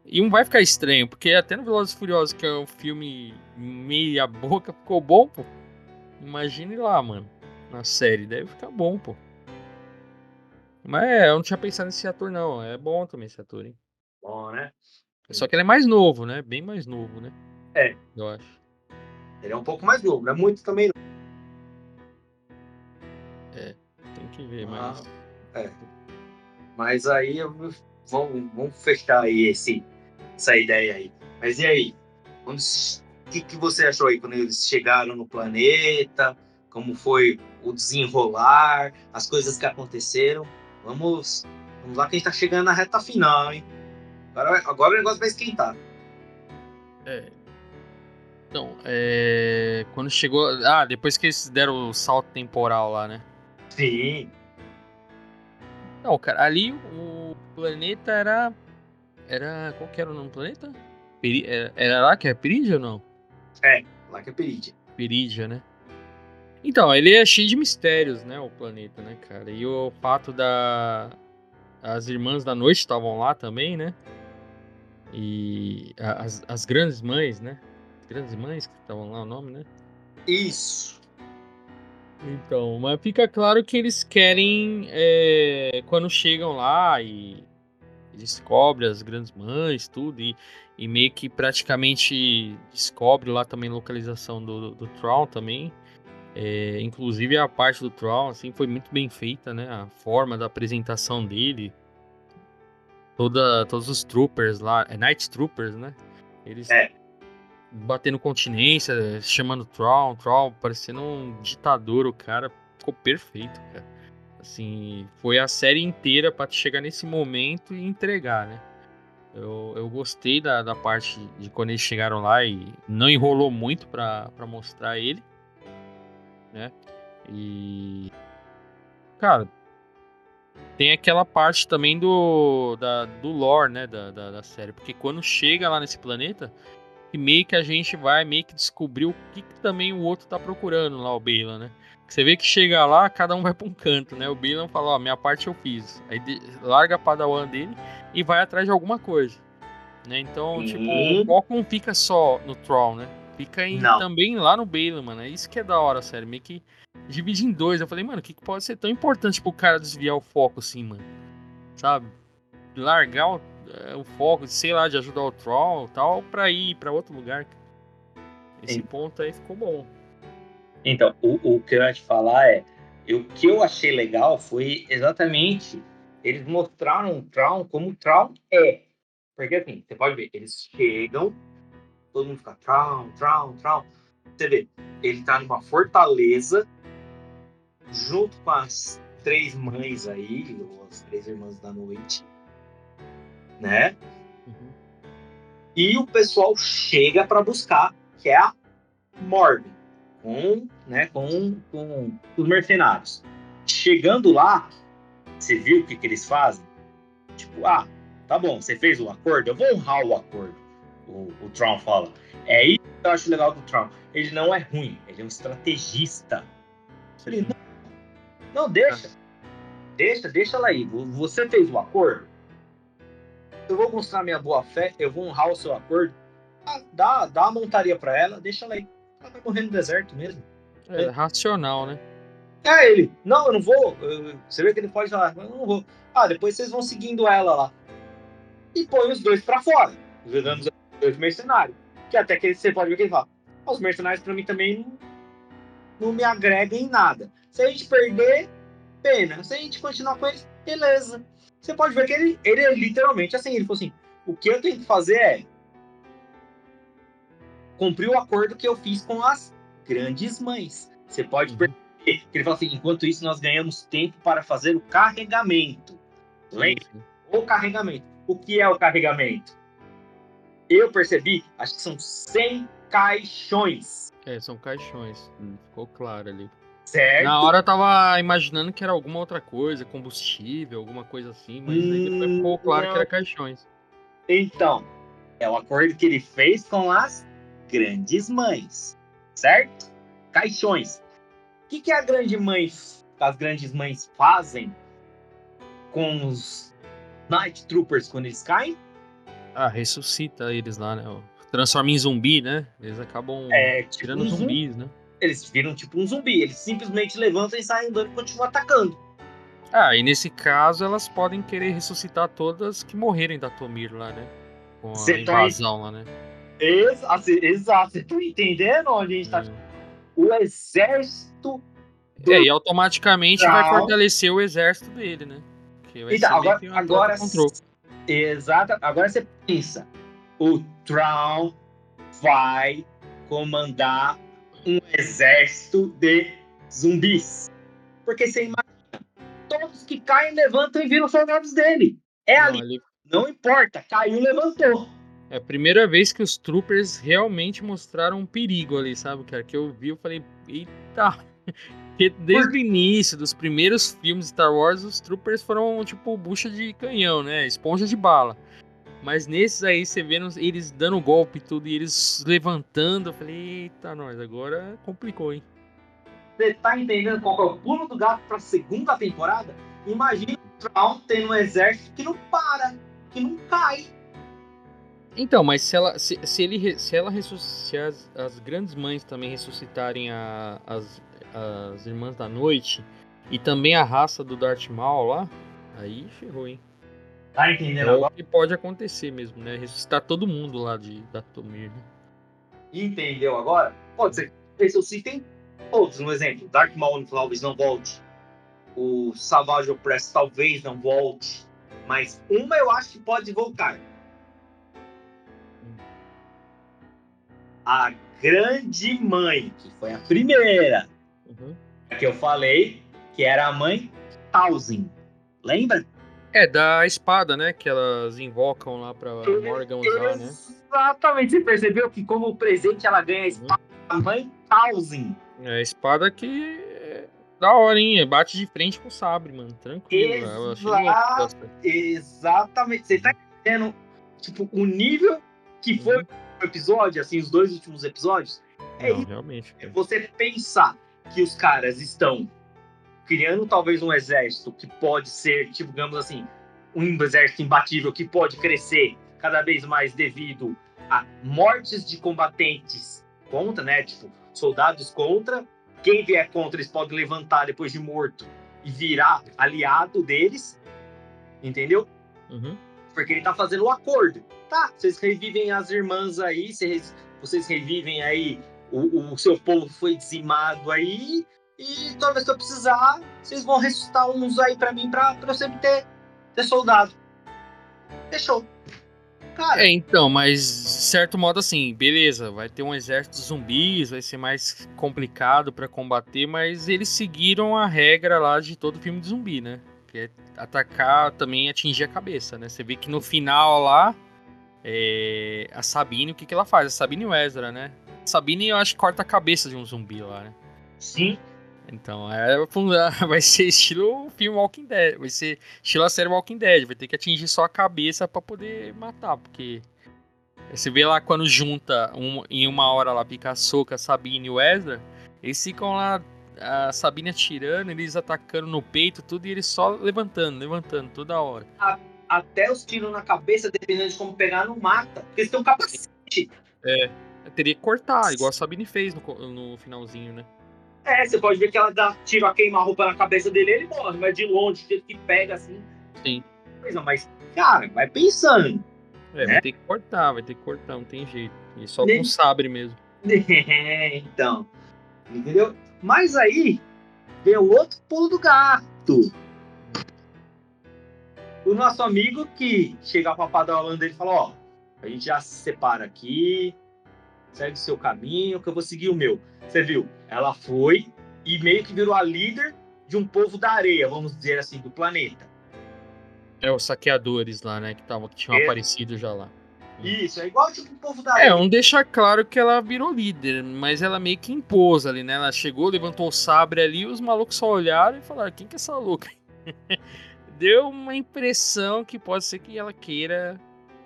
e não vai ficar estranho, porque até no Velozes e Furiosos, que é um filme meia boca, ficou bom, pô. Imagine lá, mano. Na série, deve ficar bom, pô. Mas é, eu não tinha pensado nesse ator, não. É bom também esse ator, hein? Bom, né? Só que ele é mais novo, né? Bem mais novo, né? É. Eu acho. Ele é um pouco mais novo, não é muito também. não. Tem que ver, Ah, mas. é. Mas aí vamos, vamos fechar aí esse, essa ideia aí. Mas e aí? O que, que você achou aí quando eles chegaram no planeta? Como foi o desenrolar, as coisas que aconteceram? Vamos, vamos lá que a gente tá chegando na reta final, hein? Agora, agora o negócio vai esquentar. É. Então, é. Quando chegou. Ah, depois que eles deram o salto temporal lá, né? Sim. Não, cara, ali o planeta era. Era. Qual que era o nome do planeta? Peri... Era, era lá que é Perídia ou não? Lá que é Peridia. Perídia, né? Então, ele é cheio de mistérios, né? O planeta, né, cara? E o fato da. As irmãs da noite estavam lá também, né? E as, as grandes mães, né? As grandes mães que estavam lá, o nome, né? Isso. Então, mas fica claro que eles querem, é, quando chegam lá e descobre as grandes mães, tudo, e, e meio que praticamente descobre lá também a localização do, do, do Tron também. É, inclusive a parte do Tron, assim, foi muito bem feita, né? A forma da apresentação dele. Toda, todos os troopers lá, é Night Troopers, né? Eles É. batendo continência, chamando Tron, Tron, parecendo um ditador, o cara ficou perfeito, cara. Assim, foi a série inteira pra chegar nesse momento e entregar, né? Eu, eu gostei da, da parte de quando eles chegaram lá e não enrolou muito pra mostrar ele, né? E. Cara, tem aquela parte também do, da, do lore, né? Da, da, da série, porque quando chega lá nesse planeta, e meio que a gente vai meio que descobrir o que, que também o outro tá procurando lá, o Bailan, né? Você vê que chega lá, cada um vai pra um canto, né? O Bailan fala, ó, minha parte eu fiz. Aí larga a padawan dele e vai atrás de alguma coisa. Né? Então, Sim. tipo, o foco não fica só no Troll, né? Fica em- também lá no Bailan, mano. É isso que é da hora, sério. Meio que divide em dois. Eu falei, mano, o que, que pode ser tão importante pro cara desviar o foco assim, mano? Sabe? Largar o, é, o foco, sei lá, de ajudar o Troll tal, pra ir pra outro lugar. Esse Sim. ponto aí ficou bom. Então, o, o que eu ia te falar é, o que eu achei legal foi exatamente eles mostraram o Traum como o Traum é. Porque assim, você pode ver, eles chegam, todo mundo fica Traum, Traum, Traum. Você vê, ele tá numa fortaleza, junto com as três mães aí, ou as três irmãs da noite, né? Uhum. E o pessoal chega para buscar, que é a Morgan, com, né, com, com os mercenários. Chegando lá, você viu o que, que eles fazem? Tipo, ah, tá bom, você fez o acordo, eu vou honrar o acordo. O, o Tron fala. É isso que eu acho legal do Tron. Ele não é ruim, ele é um estrategista. Eu falei, não, não, deixa. Deixa, deixa ela aí. Vo- Você fez o acordo? Eu vou mostrar minha boa fé, eu vou honrar o seu acordo. Ah, dá, dá a montaria pra ela, deixa ela aí. Ela vai morrer no deserto mesmo. É, racional, né? É ele. Não, eu não vou. Eu- Você vê que ele pode falar, eu não vou. Ah, depois vocês vão seguindo ela lá. E põe os dois pra fora. jogando os dois mercenários. Que até que você pode ver que ele fala: os mercenários pra mim também não, não me agregam em nada. Se a gente perder, pena. Se a gente continuar com eles, beleza. Você pode ver que ele, ele é literalmente assim, ele falou assim: o que eu tenho que fazer é cumprir o acordo que eu fiz com as grandes mães. Você pode uhum. perceber que ele fala assim: enquanto isso, nós ganhamos tempo para fazer o carregamento. Lembra? O carregamento. O que é o carregamento? Eu percebi, acho que são 100 caixões. É, são caixões. Hum, ficou claro ali. Certo. Na hora eu tava imaginando que era alguma outra coisa, combustível, alguma coisa assim, mas hum, aí depois ficou claro não. que era caixões. Então, é o acordo que ele fez com as grandes mães, certo? Caixões. O que, que a grande mãe, as grandes mães fazem com os Night Troopers quando eles caem? Ah, ressuscita eles lá, né? Transforma em zumbi, né? Eles acabam é, tipo tirando um zumbis, né? Eles viram tipo um zumbi. Eles simplesmente levantam e saem andando e continuam atacando. Ah, e nesse caso elas podem querer ressuscitar todas que morrerem da Tomir lá, né? Com a Cê tá invasão tá... lá, né? Ex assim, exato, você tá entendendo onde a gente tá? tá? O exército. Do... É, e automaticamente vai fortalecer o exército dele, né? então, agora, agora exato, agora você pensa, o Traum vai comandar um exército de zumbis. Porque você imagina, todos que caem levantam e viram soldados dele. É ali. Ali... Não importa, caiu, levantou. É a primeira vez que os troopers realmente mostraram um perigo ali, sabe, cara? Que eu vi, eu falei, eita. Porque desde Por... o início dos primeiros filmes de Star Wars, os troopers foram tipo bucha de canhão, né? Esponja de bala. Mas nesses aí, você vendo eles dando golpe e tudo, e eles levantando, eu falei, eita, nós, agora complicou, hein? Você tá entendendo qual é o pulo do gato pra segunda temporada? Imagina o Traum tendo um exército que não para, que não cai. Então, mas se ela, se, se ele, se ela se as, as grandes mães também ressuscitarem a, as, as irmãs da noite e também a raça do Darth Maul lá, aí ferrou, hein? Tá entendendo é agora? que pode acontecer mesmo, né? Ressuscitar todo mundo lá de Datomir, né? Entendeu agora? Pode ser que ressuscitem todos, um exemplo. Dark Maul talvez não volte. O Savage Opress talvez não volte. Mas uma eu acho que pode voltar. A Grande Mãe, que foi a primeira. Uhum. Que eu falei, que era a mãe Thousand. Lembra? É, da espada, né? Que elas invocam lá pra Morgan usar, né? Exatamente. Você percebeu que como presente ela ganha a uhum. espada da mãe Thousand. É, a espada que é da hora, hein? Bate de frente com o sabre, mano. Tranquilo. Exa Exatamente. Você tá entendendo, tipo, o nível que foi uhum. o episódio, assim, os dois últimos episódios? É Não, isso. realmente. É você pensar que os caras estão criando talvez um exército que pode ser, tipo, digamos assim, um exército imbatível que pode crescer cada vez mais devido a mortes de combatentes contra, né? Tipo, soldados contra. Quem vier contra, eles podem levantar depois de morto e virar aliado deles. Entendeu? Uhum. Porque ele tá fazendo o um acordo. Tá, vocês revivem as irmãs aí, vocês, vocês revivem aí, o, o seu povo foi dizimado aí, e toda vez que eu precisar, vocês vão ressuscitar uns aí pra mim, pra, pra eu sempre ter, ter soldado. Fechou. Cara. É, então, mas de certo modo assim, beleza, vai ter um exército de zumbis, vai ser mais complicado para combater, mas eles seguiram a regra lá de todo filme de zumbi, né? Que é atacar também atingir a cabeça, né? Você vê que no final lá, é... a Sabine, o que, que ela faz? A Sabine e o Ezra, né? A Sabine, eu acho que corta a cabeça de um zumbi lá, né? Sim, então, é, vai ser estilo filme Walking Dead, vai ser estilo a série Walking Dead, vai ter que atingir só a cabeça para poder matar, porque você vê lá quando junta um, em uma hora lá pica a Soca, Sabine e Ezra, eles ficam lá a Sabine atirando, eles atacando no peito, tudo, e eles só levantando, levantando toda hora. Até os tiros na cabeça, dependendo de como pegar, não mata, porque eles têm um capacete. É, teria que cortar, igual a Sabine fez no, no finalzinho, né? É, você pode ver que ela dá tiro a queima-roupa na cabeça dele ele morre, mas de longe, de jeito que pega assim. Sim. Coisa, mas, cara, vai pensando. É, né? vai ter que cortar, vai ter que cortar, não tem jeito. E só com sabre mesmo. É, então. Entendeu? Mas aí vem o outro pulo do gato. O nosso amigo que chega pra padawan dele e fala, ó, a gente já se separa aqui, segue o seu caminho, que eu vou seguir o meu. Você viu? Ela foi e meio que virou a líder de um povo da areia, vamos dizer assim, do planeta. É, os saqueadores lá, né, que, tavam, que tinham é. aparecido já lá. Isso, é igual tipo o povo da É, um deixa claro que ela virou líder, mas ela meio que impôs ali, né? Ela chegou, levantou o sabre ali, os malucos só olharam e falaram: quem que é essa louca? Deu uma impressão que pode ser que ela queira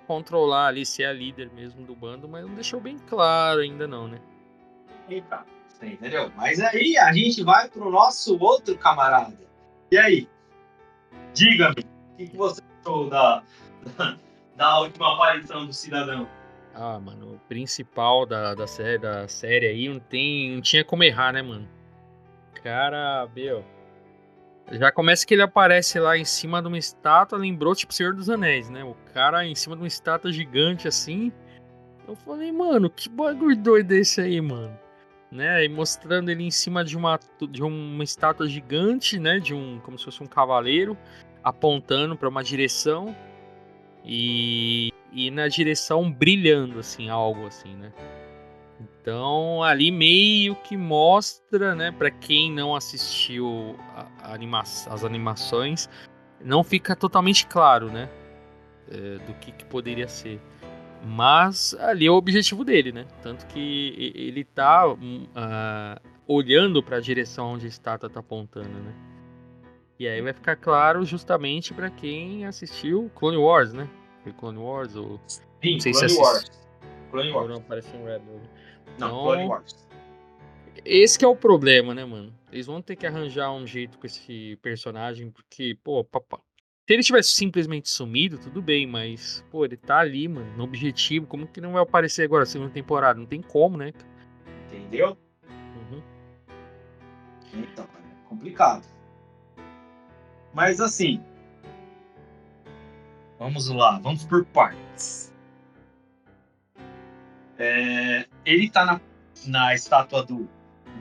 controlar ali, ser a líder mesmo do bando, mas não deixou bem claro ainda não, né? Eita, entendeu? Mas aí a gente vai pro nosso outro camarada. E aí? Diga-me, o que, que você achou da, da da última aparição do cidadão? Ah, mano, o principal da, da, série, da série aí não, tem, não tinha como errar, né, mano? Cara, meu. Já começa que ele aparece lá em cima de uma estátua, lembrou tipo Senhor dos Anéis, né? O cara em cima de uma estátua gigante assim. Eu falei, mano, que bagulho doido é esse aí, mano? Né? E mostrando ele em cima de uma, de uma estátua gigante, né? De um. Como se fosse um cavaleiro, apontando para uma direção e, e na direção brilhando, assim, algo assim, né? Então ali meio que mostra, né, para quem não assistiu a, a anima as animações, não fica totalmente claro, né, é, do que, que, poderia ser. Mas ali é o objetivo dele, né? Tanto que ele tá uh, olhando para a direção onde a estátua tá apontando, né? E aí vai ficar claro justamente para quem assistiu Clone Wars, né? Foi Clone Wars ou. Sim, não sei Clone se Wars. Clone Wars. Não Rebel. Não, então, Clone Wars. Esse que é o problema, né, mano? Eles vão ter que arranjar um jeito com esse personagem, porque, pô. Se ele tivesse simplesmente sumido, tudo bem, mas, pô, ele tá ali, mano, no objetivo. Como que não vai aparecer agora, segunda temporada? Não tem como, né? Entendeu? Uhum. Então, é complicado. Mas assim, vamos lá, vamos por partes. É, ele está na, na estátua do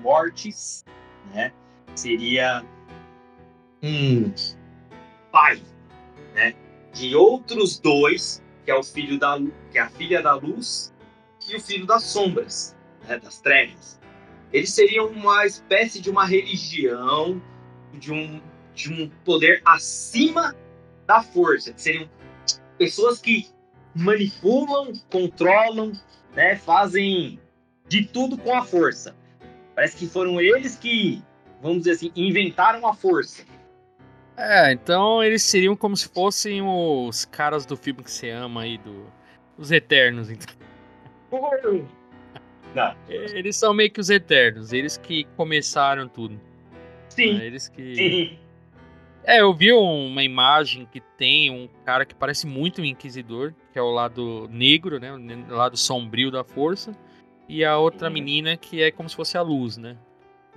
Mortis, né? Seria um pai, né? De outros dois, que é o filho da que é a filha da luz e o filho das sombras, né? Das trevas. Eles seriam uma espécie de uma religião, de um de um poder acima da força, que seriam pessoas que manipulam, controlam, né, fazem de tudo com a força. Parece que foram eles que, vamos dizer assim, inventaram a força. É, então eles seriam como se fossem os caras do filme que você ama aí, do, os Eternos, então. Não. Eles são meio que os Eternos, eles que começaram tudo. Sim. É, eles que. Sim. É, eu vi uma imagem que tem um cara que parece muito um inquisidor, que é o lado negro, né? O lado sombrio da força. E a outra menina que é como se fosse a luz, né?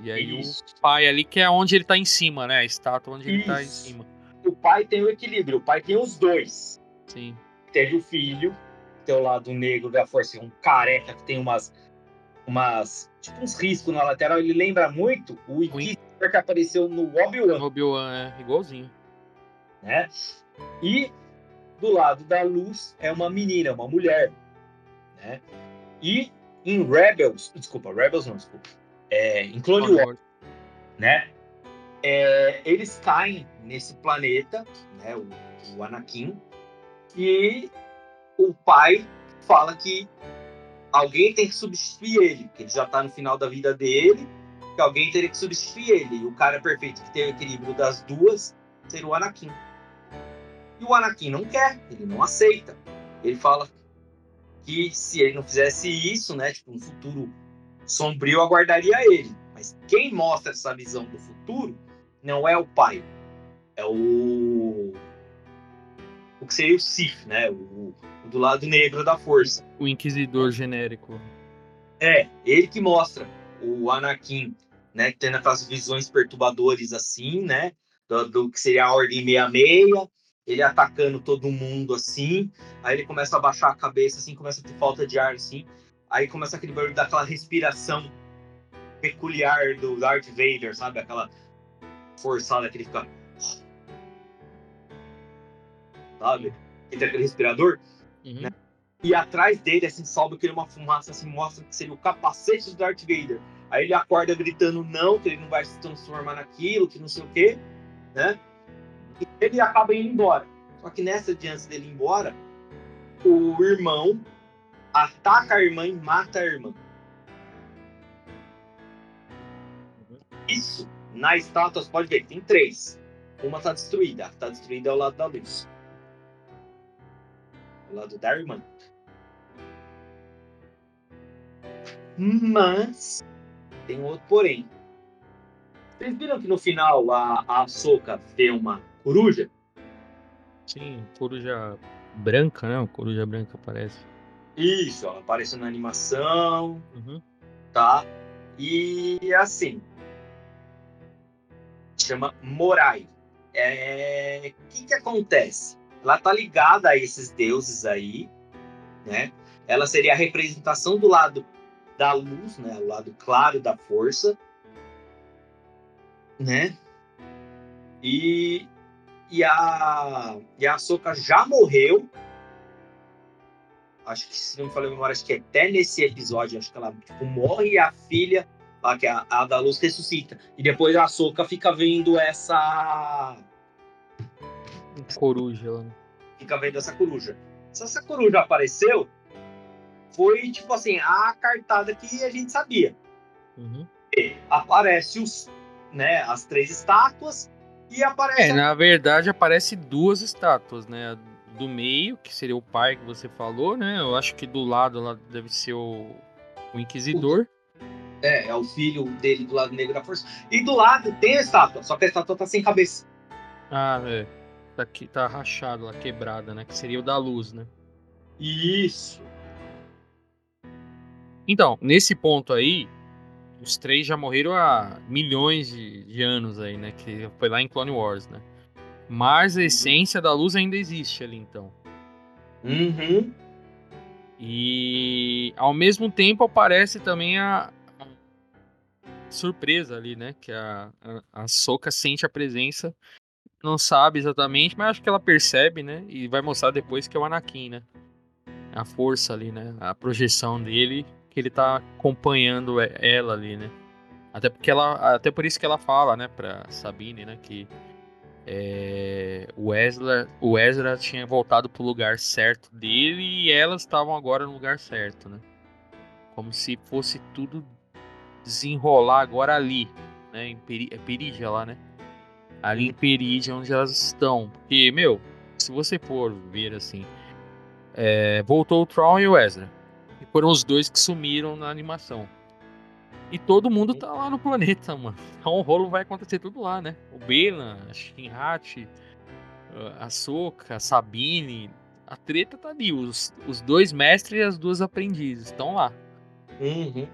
E aí Isso. o pai ali, que é onde ele tá em cima, né? A estátua onde Isso. ele tá em cima. O pai tem o equilíbrio, o pai tem os dois. Sim. Teve o filho, tem o lado negro da força, um careca que tem umas. umas. tipo uns riscos na lateral. Ele lembra muito o Inquisidor que apareceu no Obi-Wan. Obi-Wan, é, igualzinho. Né? E do lado da luz é uma menina, uma mulher. Né? E em Rebels, desculpa, Rebels não, desculpa. É, em Clone Wars, né? É, eles caem nesse planeta, né? O, o Anakin, e o pai fala que alguém tem que substituir ele, que ele já tá no final da vida dele que alguém teria que substituir ele. E o cara perfeito que tem o equilíbrio das duas seria o Anakin. E o Anakin não quer, ele não aceita. Ele fala que se ele não fizesse isso, né, tipo, um futuro sombrio aguardaria ele. Mas quem mostra essa visão do futuro não é o pai, é o o que seria o Sith, né, o, o do lado negro da força. O inquisidor genérico. É, ele que mostra o Anakin né, tendo aquelas visões perturbadoras assim, né, do, do, que seria a Ordem 66, ele atacando todo mundo assim, aí ele começa a baixar a cabeça, assim, começa a ter falta de ar, assim, aí começa aquele barulho daquela respiração peculiar do Darth Vader, sabe? Aquela forçada que ele fica. Sabe? Ele tem aquele respirador. Uhum. Né? E atrás dele, assim, sobe aquele uma fumaça, assim, mostra que seria o capacete do Darth Vader. Aí ele acorda gritando não, que ele não vai se transformar naquilo, que não sei o quê, né? E ele acaba indo embora. Só que nessa de antes dele ir embora, o irmão ataca a irmã e mata a irmã. Isso, na estátua, você pode ver que tem três. Uma está destruída. A que está destruída é o lado da luz. O lado da irmã. Mas tem outro porém. Vocês viram que no final a, a Soca vê uma coruja? Sim, coruja branca, né? Uma coruja branca aparece. Isso, ela aparece na animação, uhum. tá? E assim, chama Morai. É, o que que acontece? Ela tá ligada a esses deuses aí, né? Ela seria a representação do lado da luz, né? O lado claro da força, né? E, e a e a Soka já morreu. Acho que se não me falei memória, acho que é até nesse episódio, acho que ela tipo, morre e a filha lá que a, a da luz ressuscita. E depois a Soca fica vendo essa coruja lá. Né? Fica vendo essa coruja. Se essa coruja apareceu, foi tipo assim, a cartada que a gente sabia. Uhum. aparece os, né, as três estátuas e aparece. É, a... na verdade aparece duas estátuas, né? Do meio, que seria o pai que você falou, né? Eu acho que do lado lá deve ser o, o Inquisidor. É, é o filho dele do lado negro da força. E do lado tem a estátua, só que a estátua tá sem cabeça. Ah, é. Tá, aqui, tá rachado lá, quebrada, né? Que seria o da luz, né? Isso. Então, nesse ponto aí, os três já morreram há milhões de, de, anos aí, né? Que foi lá em Clone Wars, né? Mas a essência da luz ainda existe ali, então. Uhum. E ao mesmo tempo aparece também a, surpresa ali, né? Que a, a, a Soca sente a presença, não sabe exatamente, mas acho que ela percebe, né? E vai mostrar depois que é o Anakin, né? A força ali, né? A projeção dele, que ele tá acompanhando ela ali, né? Até porque ela, até por isso que ela fala, né, para Sabine, né, que é, o, Ezra, o Ezra tinha voltado pro lugar certo dele e elas estavam agora no lugar certo, né? Como se fosse tudo desenrolar agora ali, né? Em Peri é Perígia lá, né? Ali em Perígia, onde elas estão. Porque, meu, se você for ver assim, é, voltou o Tron e o Ezra. E foram os dois que sumiram na animação. E todo mundo tá lá no planeta, mano. Então o rolo vai acontecer tudo lá, né? O Bela, a Shinhachi, a Soka, a Sabine. A treta tá ali. Os, os dois mestres e as duas aprendizes estão lá. Uhum.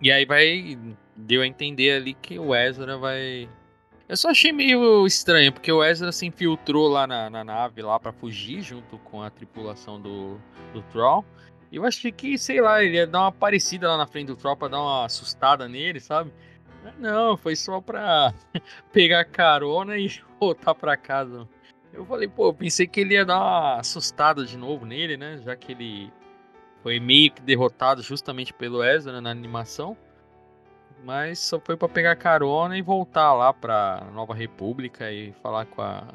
E aí vai. Deu a entender ali que o Ezra vai. Eu só achei meio estranho, porque o Ezra se infiltrou lá na, na nave lá para fugir junto com a tripulação do, do Troll. Eu achei que, sei lá, ele ia dar uma parecida lá na frente do Troll pra dar uma assustada nele, sabe? Não, foi só pra pegar carona e voltar pra casa. Eu falei, pô, pensei que ele ia dar uma assustada de novo nele, né? Já que ele foi meio que derrotado justamente pelo Ezra na animação. Mas só foi para pegar carona e voltar lá pra Nova República e falar com a,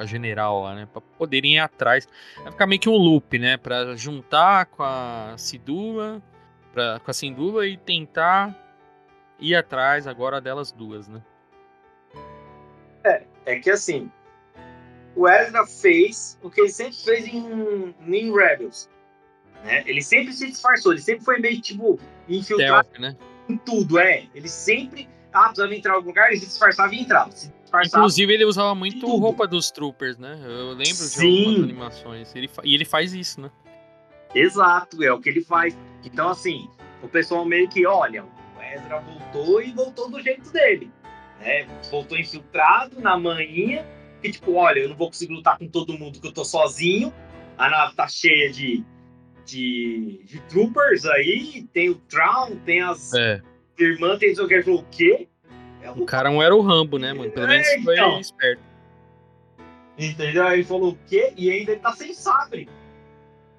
a general lá, né? Pra poderem ir atrás. Vai ficar meio que um loop, né? Pra juntar com a Sidula, pra, com a Sindula e tentar ir atrás agora delas duas, né? É, é que assim, o Ezra fez o que ele sempre fez em, em Rebels. Né? Ele sempre se disfarçou, ele sempre foi meio tipo infiltrado né? em tudo, é. Ele sempre, ah, precisava entrar em algum lugar, ele se disfarçava e entrava. Se disfarçava Inclusive, ele usava muito roupa dos troopers, né? Eu lembro Sim. de algumas animações. Ele, e ele faz isso, né? Exato, é o que ele faz. Então, assim, o pessoal meio que, olha, o Ezra voltou e voltou do jeito dele. Né? Voltou infiltrado na manhinha porque, tipo, olha, eu não vou conseguir lutar com todo mundo que eu tô sozinho. A nave tá cheia de, de, de troopers aí, tem o Traum, tem as É. irmãs, tem o que o quê? É O cara não era o Rambo, né, mano? Pelo menos É, foi então. esperto. Entendeu? Aí ele falou o quê? E ainda ele tá sem sabre.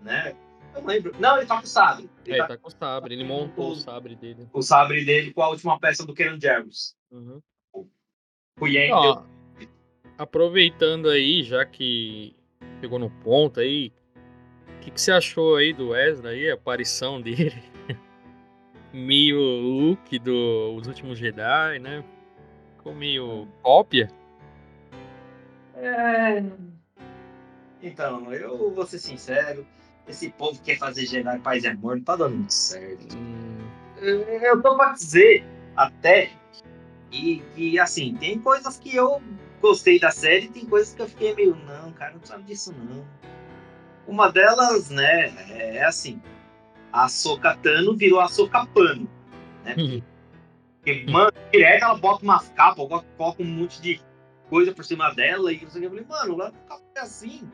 Né? Eu não lembro. Não, ele tá com sabre. É, Ele tá tá com o sabre. Ele montou o sabre dele. o sabre dele com a última peça do Kenan Jarvis. Uhum. O Yang Ó, deu. aproveitando aí, já que pegou no ponto aí, o que, que você achou aí do Wesley aí, a aparição dele? Meio look do Os Últimos Jedi, né? Ficou meio cópia. É... Então, eu vou ser sincero. Esse povo que quer fazer Jedi Paz e Amor não tá dando muito certo. Hum, Eu tô pra dizer até e que, assim, tem coisas que eu gostei da série, tem coisas que eu fiquei meio, não, cara, não precisava disso não. Uma delas, né, é assim, a Ahsoka Tano virou a Ahsoka Pano, né? Porque, mano, direto ela bota umas capas, coloca um monte de coisa por cima dela e não sei o que. Eu falei, mano, lá no café assim,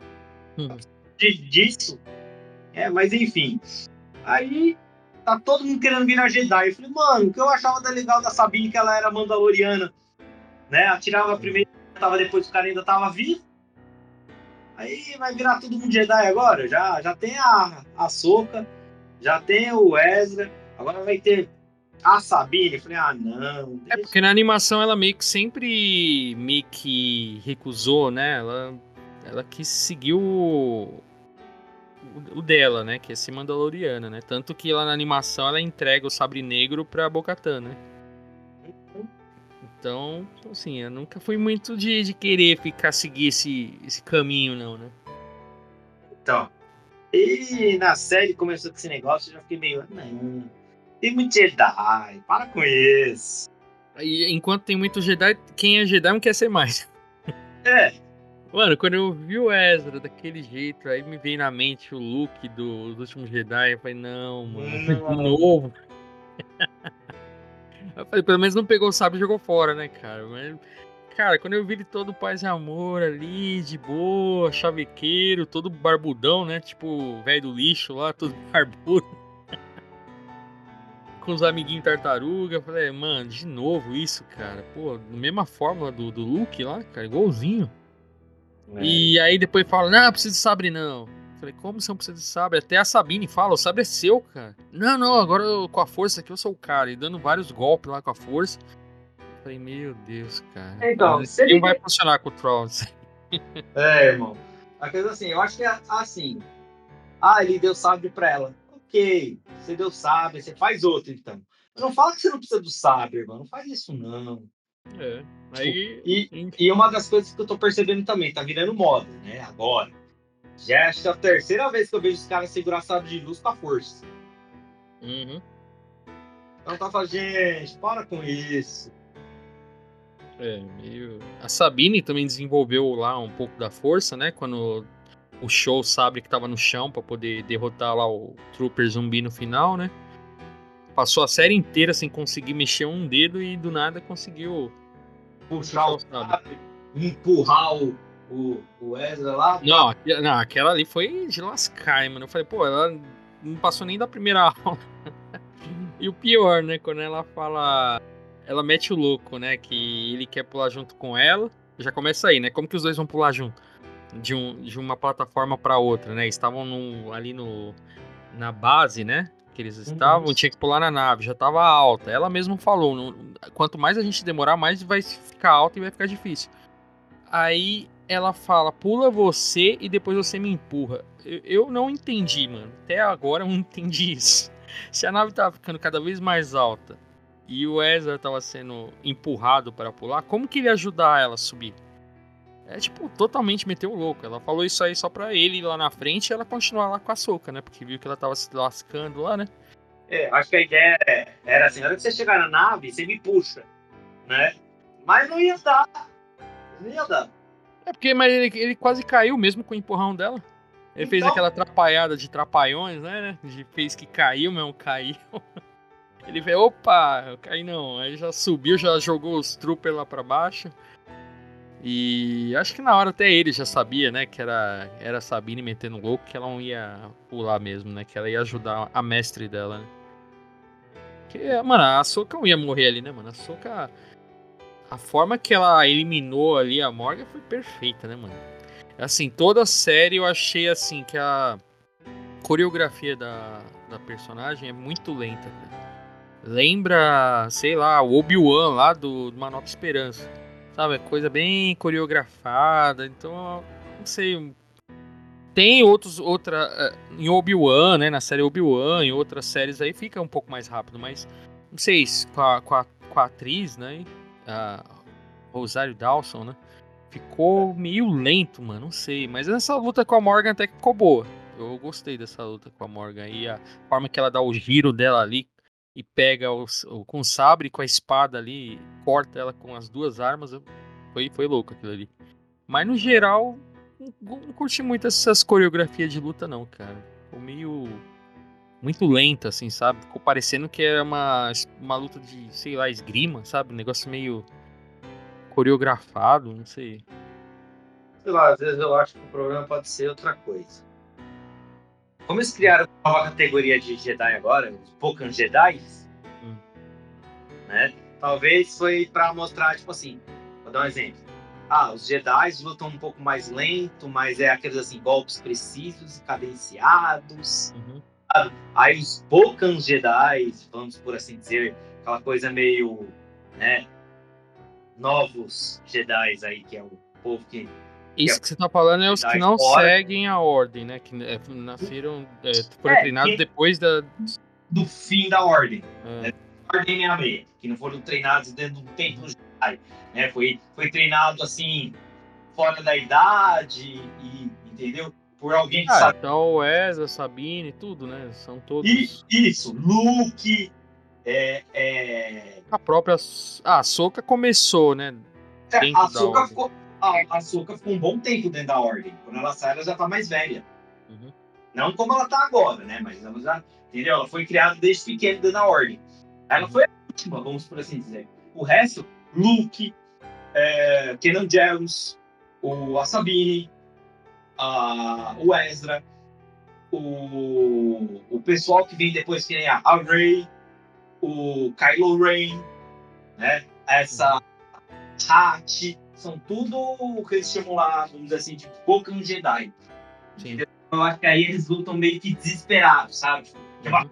de, disso. É, mas enfim. Aí tá todo mundo querendo virar Jedi. Eu falei, mano, o que eu achava da legal da Sabine que ela era mandaloriana, né? Atirava primeiro, tava depois o cara ainda tava vivo. Aí vai virar todo mundo Jedi agora. Já, já tem a, a Soca, já tem o Ezra, agora vai ter a Sabine. Eu falei, ah, não. É porque na animação ela meio que sempre meio que recusou, né? Ela, ela quis seguir o, o, dela, né? Que é ser Mandaloriana, né? Tanto que lá na animação ela entrega o sabre negro pra Bocatan, né? Então, assim, eu nunca fui muito de, de querer ficar seguir esse, esse caminho, não, né? Então. E na série começou com esse negócio, eu já fiquei meio, não. Tem muito Jedi, para com isso. E enquanto tem muito Jedi, quem é Jedi não quer ser mais. É, Mano, quando eu vi o Ezra daquele jeito, aí me veio na mente o look dos últimos Jedi. Eu falei, não, mano, Não. de novo. eu falei, pelo menos não pegou o sábio e jogou fora, né, cara? Mas, cara, quando eu vi ele todo paz e amor ali, de boa, chavequeiro, todo barbudão, né? Tipo velho do lixo lá, todo barbudo. Com os amiguinhos tartaruga. Falei, mano, de novo isso, cara. Pô, mesma fórmula do, do Luke lá, cara, igualzinho. E aí depois fala, não, precisa de sabre não. Falei, como você não precisa de sabre? Até a Sabine fala, o sabre é seu, cara. Não, não, agora eu- com a força aqui eu sou o cara. E dando vários golpes lá com a força. Falei, meu Deus, cara. Então, Mas se ele- não vai funcionar com o Trolls. É, irmão. A coisa assim, eu acho que é assim. Ah, ele deu sabre pra ela. Ok, você deu sabre, você faz outro então. Mas não fala que você não precisa do sabre, irmão. Não faz isso, não. É. Aí. E, e uma das coisas que eu tô percebendo também, tá virando moda, né? Agora. Já acho que é a terceira vez que eu vejo os caras segurar sabre de luz com a força. Uhum. Então tá falando, gente, para com isso. É, meio. A Sabine também desenvolveu lá um pouco da força, né? Quando o show sabre que tava no chão pra poder derrotar lá o Trooper zumbi no final, né? Passou a série inteira sem conseguir mexer um dedo e do nada conseguiu. Puxar o sabre, empurrar o, o, o Ezra lá. Não, não, aquela ali foi de lascar, mano. Eu falei, pô, ela não passou nem da primeira aula. e o pior, né? Quando ela fala. Ela mete o louco, né? Que ele quer pular junto com ela. Já começa aí, né? Como que os dois vão pular junto? De, um, de uma plataforma pra outra, né? Estavam no- ali no, na base, né? Que eles estavam, tinha que pular na nave, já tava alta. Ela mesma falou: não- quanto mais a gente demorar, mais vai ficar alta e vai ficar difícil. Aí ela fala, pula você e depois você me empurra. Eu, eu não entendi, mano. Até agora eu não entendi isso. Se a nave tava ficando cada vez mais alta e o Ezra tava sendo empurrado para pular, como que ele ia ajudar ela a subir? É tipo, totalmente meteu o louco. Ela falou isso aí só pra ele ir lá na frente e ela continuar lá com a soca, né? Porque viu que ela tava se lascando lá, né? É, acho que a ideia era assim, na hora que você chegar na nave, você me puxa, né? Mas não ia dar. Não ia dar. É porque mas ele, ele quase caiu mesmo com o empurrão dela. Ele fez Então- aquela atrapalhada de trapalhões, né? De fez que caiu mesmo, caiu. Ele veio, opa, eu caí não. Aí já subiu, já jogou os troopers lá pra baixo. E acho que na hora até ele já sabia, né, que era, era a Sabine metendo louco, que ela não ia pular mesmo, né, que ela ia ajudar a mestre dela, né. Que, mano, a Soka não ia morrer ali, né, mano? A Soka. A forma que ela eliminou ali a Morgan foi perfeita, né, mano? Assim, toda a série eu achei assim que a coreografia da, da personagem é muito lenta, cara. Lembra, sei lá, o Obi-Wan lá do, do Uma Esperança. Sabe? É coisa bem coreografada. Então, não sei. Tem outros, outra. Eh, em Obi-Wan, né? Na série Obi-Wan, em outras séries aí fica um pouco mais rápido, mas. Não sei, com a, com a, com a atriz, né? A Rosário Dawson, né? Ficou meio lento, mano. Não sei. Mas essa luta com a Morgan até que ficou boa. Eu gostei dessa luta com a Morgan. E a forma que ela dá o giro dela ali e pega o, com o sabre com a espada ali, corta ela com as duas armas. Foi, foi louco aquilo ali. Mas no geral, não, não curti muito essas coreografias de luta, não, cara. Ficou meio. Muito lenta, assim, sabe? Ficou parecendo que era uma, uma luta de, sei lá, esgrima, sabe? Um negócio meio coreografado, não sei. Sei lá, às vezes eu acho que o problema pode ser outra coisa. Como eles criaram uma nova categoria de Jedi agora, os Pokémon Jedi, hum. né? Talvez foi para mostrar, tipo assim, vou dar um exemplo. Ah, os Jedi lutam um pouco mais lento, mas é aqueles assim, golpes precisos e cadenciados. Uhum. Aí os Pokémon Jedi, vamos por assim dizer, aquela coisa meio, né? Novos Jedi aí, que é o povo que isso que você tá falando é os que não seguem a ordem, né? Que é, nasceram, é, foram é, treinados depois da... Do fim da ordem. É. Né? Ordem 66, que não foram treinados dentro do tempo do Jedi. Né? Foi, foi treinado, assim, fora da idade, e, entendeu? Por alguém que ah, sabe... Então o Ezra, Sabine, tudo, né? São todos... E, isso, Luke... É, é... A própria... Ah, a Soca começou, né? É, a Soca ficou a Açúcar ficou um bom tempo dentro da ordem. Quando ela sai, ela já tá mais velha. Uhum. Não como ela tá agora, né? Mas ela já, entendeu? Ela foi criada desde pequena dentro da ordem. Ela uhum. foi a última, vamos por assim dizer. O resto, Luke, é, Kenan Jones, o, a Sabine, a, o Ezra, o, o pessoal que vem depois, que nem a, a Rey, o Kylo Ren, né? Essa. Hat, são tudo o que eles chamam lá, vamos dizer assim, de Pokémon Jedi. Sim. Eu acho que aí eles lutam meio que desesperados, sabe? Uhum.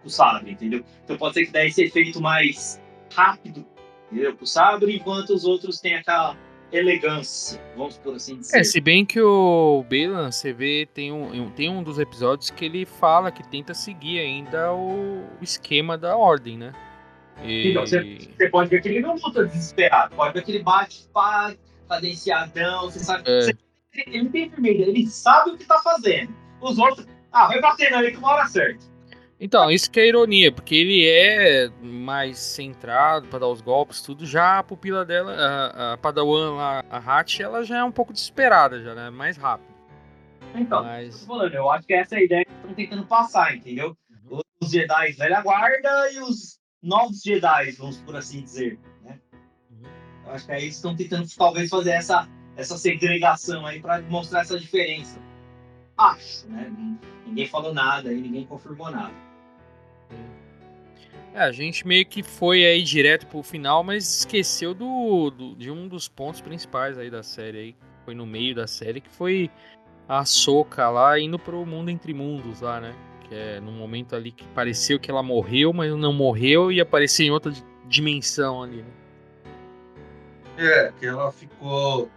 Com o sabre, entendeu? Então pode ser que daí esse efeito mais rápido, entendeu? Com o sabre, enquanto os outros têm aquela elegância, vamos por assim dizer. É, se bem que o Balan, você vê, tem um, tem um dos episódios que ele fala que tenta seguir ainda o esquema da ordem, né? E... Então, você, você, pode ver que ele não luta desesperado, pode ver que ele bate, pá, cadenciadão, você sabe. É. Você, ele tem vermelho, ele sabe o que tá fazendo. Os outros, ah, vai batendo ali que uma hora certa. Então, isso que é ironia, porque ele é mais centrado para dar os golpes, tudo. Já a pupila dela, a, a Padawan lá, a Hatch, ela já é um pouco desesperada, já, né? Mais rápido. Então, Mas... falando, eu acho que essa é a ideia que estão tentando passar, entendeu? Uhum. Os Jedi velha guarda e os novos Jedi, vamos por assim dizer. Né? Eu acho que aí eles estão tentando talvez fazer essa, essa segregação aí para mostrar essa diferença. Acho, né? Ninguém falou nada e ninguém confirmou nada. É, a gente meio que foi aí direto pro final, mas esqueceu do, do, de um dos pontos principais aí da série aí, foi no meio da série, que foi a Soca lá indo pro mundo entre mundos lá, né? Que é num momento ali que pareceu que ela morreu, mas não morreu e apareceu em outra dimensão ali, né? É, que ela ficou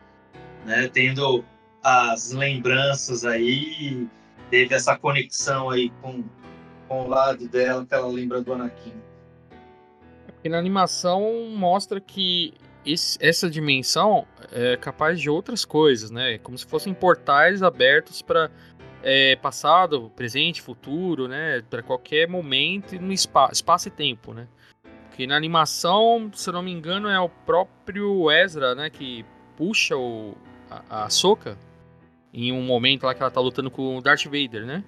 né, tendo as lembranças aí, teve essa conexão aí com, com o lado dela que ela lembra do Anakin. Porque na animação mostra que esse, essa dimensão é capaz de outras coisas, né? Como se fossem portais abertos para é, passado, presente, futuro, né? Para qualquer momento no espaço, espaço e tempo, né? Porque na animação, se eu não me engano, é o próprio Ezra, né? Que puxa o, a, a Soca em um momento lá que ela tá lutando com o Darth Vader, né?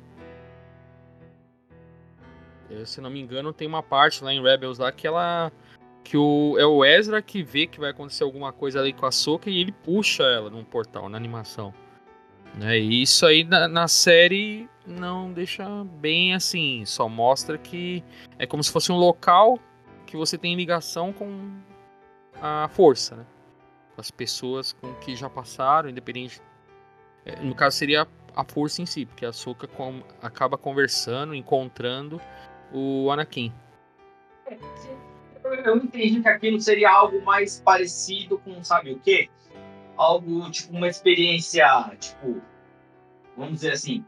Se não me engano, tem uma parte lá em Rebels lá que ela que o, é o Ezra que vê que vai acontecer alguma coisa ali com a Soca e ele puxa ela num portal, na animação. Né? E isso aí na, na, série não deixa bem assim, só mostra que é como se fosse um local que você tem ligação com a força, né? Com as pessoas com que já passaram, independente. É, no caso seria a força em si, porque a Soka com, acaba conversando, encontrando o Anakin. Eu entendi que aquilo seria algo mais parecido com, sabe o quê? Algo, tipo, uma experiência, tipo, vamos dizer assim,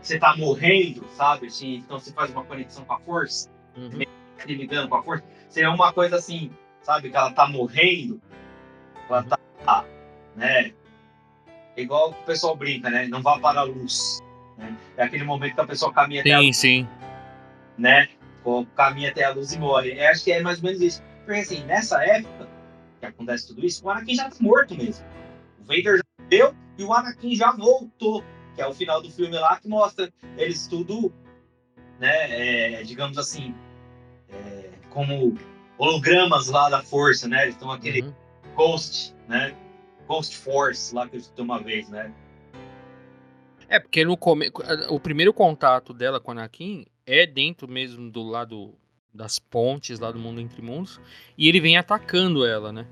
você tá morrendo, sabe? Assim, então você faz uma conexão com a força, uhum. Tá ligando com a força. Seria uma coisa assim, sabe? Que ela tá morrendo, ela tá, né? Igual o pessoal brinca, né? Não vá para a luz. Né? É aquele momento que a pessoa caminha sim, até a luz. Sim, sim. Né? Caminha até a luz e morre. Eu acho que é mais ou menos isso. Porque assim, nessa época que acontece tudo isso, o Anakin já tá morto mesmo. O Vader já morreu e o Anakin já voltou. Que é o final do filme lá que mostra eles tudo, né? É, digamos assim, é, como hologramas lá da força, né? Eles estão aquele uhum. Ghost, né? Ghost Force lá que eu escutei uma vez, né? É, porque no come... o primeiro contato dela com a Anakin é dentro mesmo do lado das pontes lá do mundo entre mundos e ele vem atacando ela, né?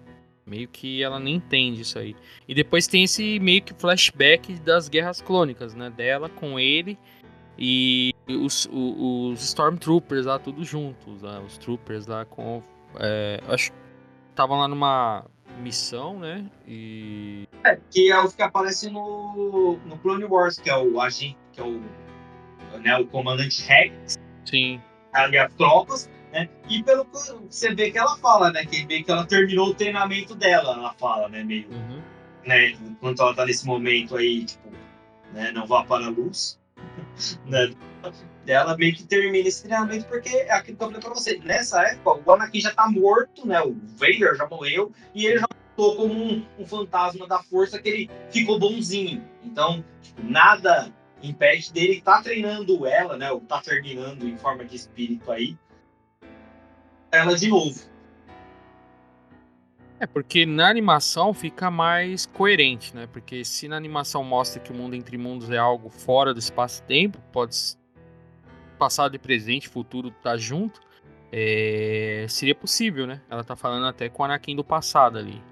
Meio que ela nem entende isso aí. E depois tem esse meio que flashback das guerras clônicas, né? Dela com ele e os, os, os Stormtroopers lá, tudo juntos. Lá, os Troopers lá com. É, acho que estavam lá numa missão, né? E. É, que é o que aparece no, no Clone Wars, que é o agente, que é o, né, o comandante Rex. Sim. Ali as tropas, né? E pelo que você vê que ela fala, né? Que vê que ela terminou o treinamento dela, ela fala, né? Meio. Uhum. Né, enquanto ela tá nesse momento aí, tipo, né, não vá para a luz. né? Ela meio que termina esse treinamento porque é aquilo que eu falei pra você. Nessa época, o Anakin já tá morto, né? O Vader já morreu e ele já voltou como um, um fantasma da força que ele ficou bonzinho. Então, tipo, nada impede dele estar tá treinando ela, né? Ou tá terminando em forma de espírito aí. Ela de novo. É, porque na animação fica mais coerente, né? Porque se na animação mostra que o mundo entre mundos é algo fora do espaço-tempo, pode passado e presente, futuro tá junto, é... seria possível, né? Ela tá falando até com o Anakin do passado ali.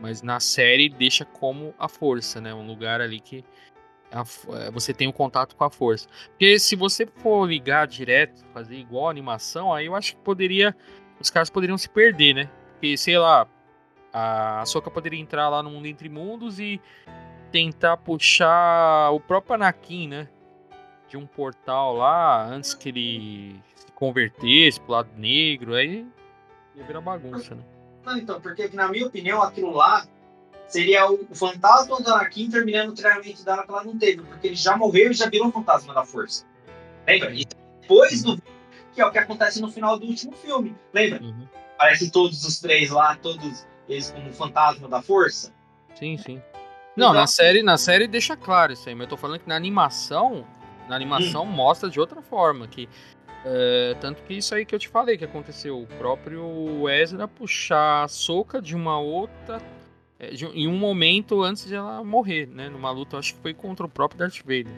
Mas na série deixa como a força, né? Um lugar ali que a... É, você tem o um contato com a força. Porque se você for ligar direto, fazer igual a animação, aí eu acho que poderia. Os caras poderiam se perder, né? Porque, sei lá, a Soka poderia entrar lá no mundo entre mundos e tentar puxar o próprio Anakin, né? De um portal lá, antes que ele se convertesse pro lado negro, aí ia virar bagunça, né? Não, então, porque na minha opinião, aquilo lá seria o, fantasma do Anakin terminando o treinamento dela que ela não teve, porque ele já morreu e já virou um fantasma da força. Lembra? E depois do. Que é o que acontece no final do último filme. Lembra? Uhum. Aparecem todos os três lá, todos eles como fantasma da força. Sim, sim. Não, então, na série, na série deixa claro isso aí, mas eu tô falando que na animação, na animação hum. mostra de outra forma, que é, tanto que isso aí que eu te falei que aconteceu, o próprio Ezra puxar a soca de uma outra de, em um momento antes de ela morrer, né, numa luta, acho que foi contra o próprio Darth Vader.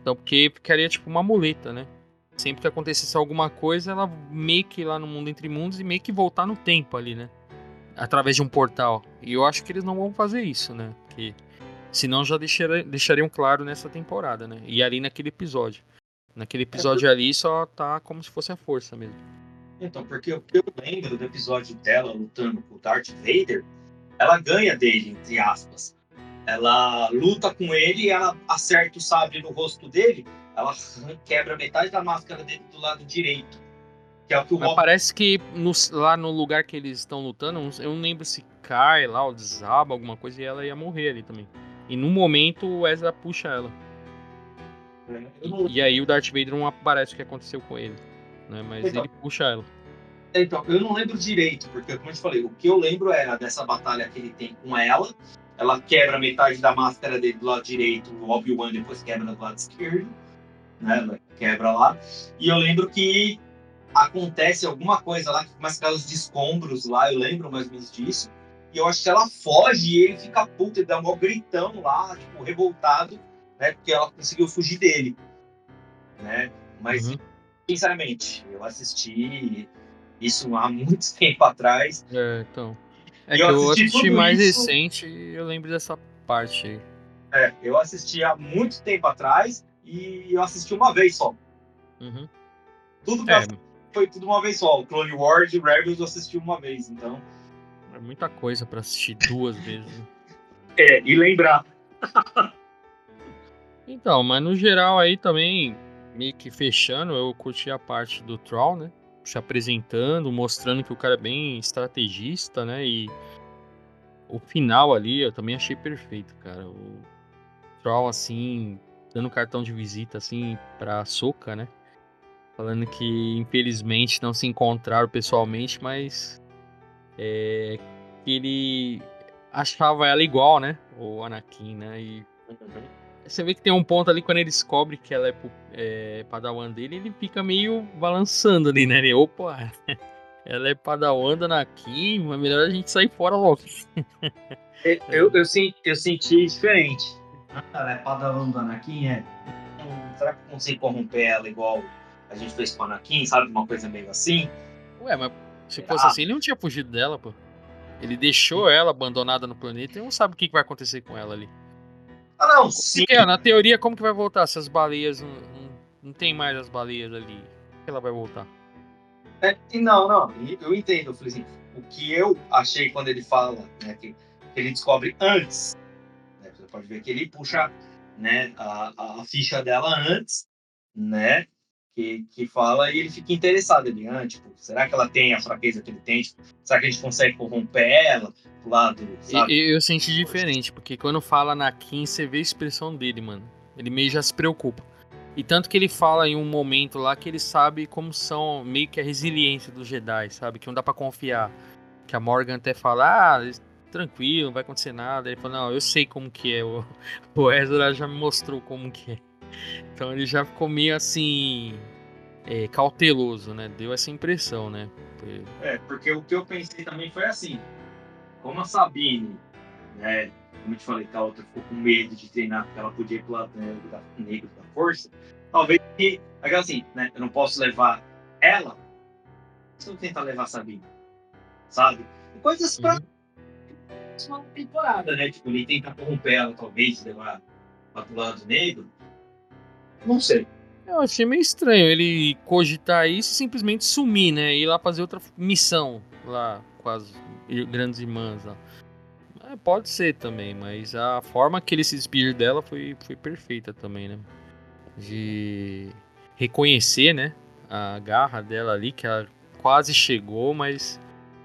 Então, porque ficaria tipo uma muleta, né? sempre que acontecesse alguma coisa, ela meio que ir lá no mundo entre mundos e meio que voltar no tempo ali, né? Através de um portal. E eu acho que eles não vão fazer isso, né? Porque senão já deixaria, deixariam claro nessa temporada, né? E ali naquele episódio. Naquele episódio é, ali só tá como se fosse a força mesmo. Então, porque o que eu lembro do episódio dela lutando com o Darth Vader, ela ganha dele, entre aspas. Ela luta com ele e ela acerta o sabre no rosto dele ela quebra metade da máscara dele do lado direito. Que é o que o Mas parece que no, lá no lugar que eles estão lutando, eu não lembro se cai lá ou desaba alguma coisa e ela ia morrer ali também. E no momento o Ezra puxa ela. É, não... e, e, aí o Darth Vader não aparece o que aconteceu com ele. Né? Mas então, ele puxa ela. Então, eu não lembro direito, porque como eu te falei, o que eu lembro era dessa batalha que ele tem com ela. Ela quebra metade da máscara dele do lado direito, o Obi-Wan depois quebra do lado esquerdo né? Ela quebra lá. E eu lembro que acontece alguma coisa lá que a cair os escombros lá, eu lembro mais ou menos disso. E eu acho que ela foge e ele fica puto, ele dá um gritão lá, tipo, revoltado, né? Porque ela conseguiu fugir dele. Né? Mas, uhum. sinceramente, eu assisti isso há muito tempo atrás. É, então. É que eu assisti, eu assisti mais isso... recente e eu lembro dessa parte aí. É, eu assisti há muito tempo atrás e eu assisti uma vez só. Uhum. Tudo que é. foi tudo uma vez só. O Clone Wars e Rebels eu assisti uma vez, então. É muita coisa para assistir duas vezes. É, e lembrar. então, mas no geral aí também, meio que fechando, eu curti a parte do Troll, né? Se apresentando, mostrando que o cara é bem estrategista, né? E o final ali eu também achei perfeito, cara. O Troll, assim, dando cartão de visita, assim, pra Soca, né? Falando que infelizmente não se encontraram pessoalmente, mas é, que ele achava ela igual, né? O Anakin, né? E você vê que tem um ponto ali quando ele descobre que ela é, é padawan dele, ele fica meio balançando ali, né? Ele, opa, ela é padawan da Anakin, mas melhor a gente sair fora logo. eu, eu, eu, eu senti diferente. Ela é padawan do Anakin, é? Será que eu consigo corromper ela igual a gente fez com o Anakin, sabe? Uma coisa meio assim. Ué, mas se fosse ah. assim, ele não tinha fugido dela, pô. Ele deixou ela abandonada no planeta e não sabe o que vai acontecer com ela ali. Ah, não, sim. Porque, na teoria, como que vai voltar se as baleias não, não, não tem mais as baleias ali? Que ela vai voltar? É, não, não, eu entendo, eu assim, o que eu achei quando ele fala, né, que, que ele descobre antes, né, você pode ver que ele puxa né, a, a ficha dela antes, né, que, que fala e ele fica interessado ali, ah, tipo, será que ela tem a fraqueza que ele tem? Tipo, será que a gente consegue corromper ela do lado, sabe? Eu, eu senti diferente, porque quando fala na Kim, você vê a expressão dele, mano. Ele meio já se preocupa. E tanto que ele fala em um momento lá que ele sabe como são meio que a resiliência dos Jedi, sabe? Que não dá para confiar. Que a Morgan até fala, ah, tranquilo, não vai acontecer nada. Ele fala, não, eu sei como que é. O, o Ezra já me mostrou como que é. Então ele já ficou meio assim. É, cauteloso, né? Deu essa impressão, né? É, porque o que eu pensei também foi assim. Como a Sabine, né? Como eu te falei, que a outra ficou com medo de treinar porque ela podia ir pro lado negro da, negro da força. Talvez que. assim, né? Eu não posso levar ela. Se eu tentar levar a Sabine. Sabe? Coisas pra. Uhum. Uma temporada, né? Tipo, ele tentar corromper ela, talvez, levar pro lado negro não sei. Eu achei meio estranho ele cogitar isso e simplesmente sumir, né? Ir lá fazer outra missão lá com as grandes irmãs lá. É, pode ser também, mas a forma que ele se despedir dela foi, foi perfeita também, né? De reconhecer, né? A garra dela ali, que ela quase chegou, mas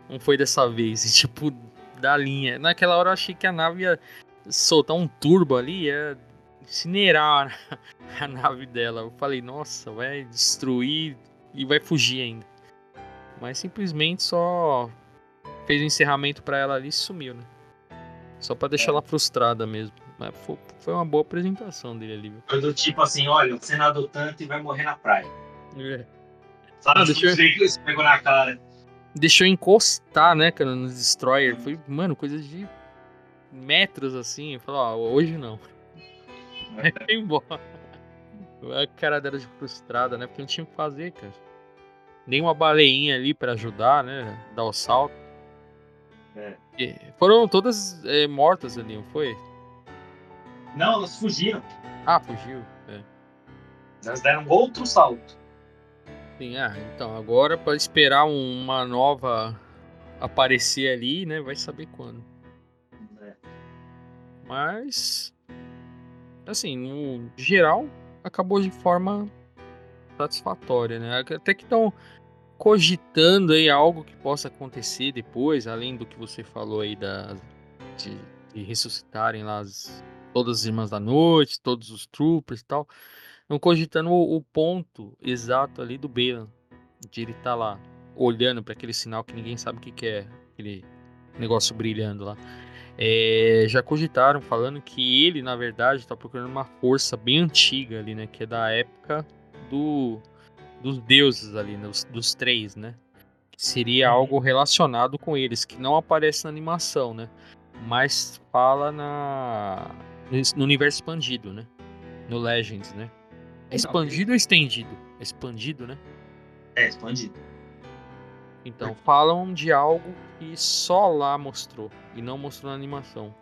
não foi dessa vez. E, tipo, da linha. Naquela hora eu achei que a nave ia soltar um turbo ali, ia incinerar a nave dela. Eu falei, nossa, vai destruir e vai fugir ainda. Mas simplesmente só fez o um encerramento para ela ali e sumiu, né? Só para deixar é. ela frustrada mesmo. Mas foi uma boa apresentação dele ali. Viu? Foi do tipo assim, olha, você nadou tanto e vai morrer na praia. É. Sabe, ah, deixou... eu... pegou na cara. Deixou encostar, né, cara, no Destroyer. Foi, mano, coisa de metros assim. Falou, ó, hoje não. Vai embora. A cara dela de frustrada, né? Porque não tinha o que fazer, cara. Nem uma baleinha ali para ajudar, né? Dar o salto. É. foram todas é, mortas ali, não foi? Não, elas fugiram. Ah, fugiu. É. Elas deram outro salto. Sim, ah, então agora para esperar uma nova aparecer ali, né? Vai saber quando. É. Mas assim, no geral, acabou de forma satisfatória, né? Até que estão cogitando aí algo que possa acontecer depois, além do que você falou aí da, de, de ressuscitarem lá as, todas as Irmãs da Noite, todos os Troopers e tal. Estão cogitando o, o, ponto exato ali do Balan, de ele estar tá lá olhando para aquele sinal que ninguém sabe o que, que é, aquele negócio brilhando lá é, já cogitaram falando que ele, na verdade, está procurando uma força bem antiga ali, né? Que é da época do dos deuses ali, né? dos, dos três, né? Seria algo relacionado com eles, que não aparece na animação, né? Mas fala na no universo expandido, né? No Legends, né? Expandido ou estendido? É expandido, né? É expandido. Então, falam de algo que só lá mostrou e não mostrou na animação.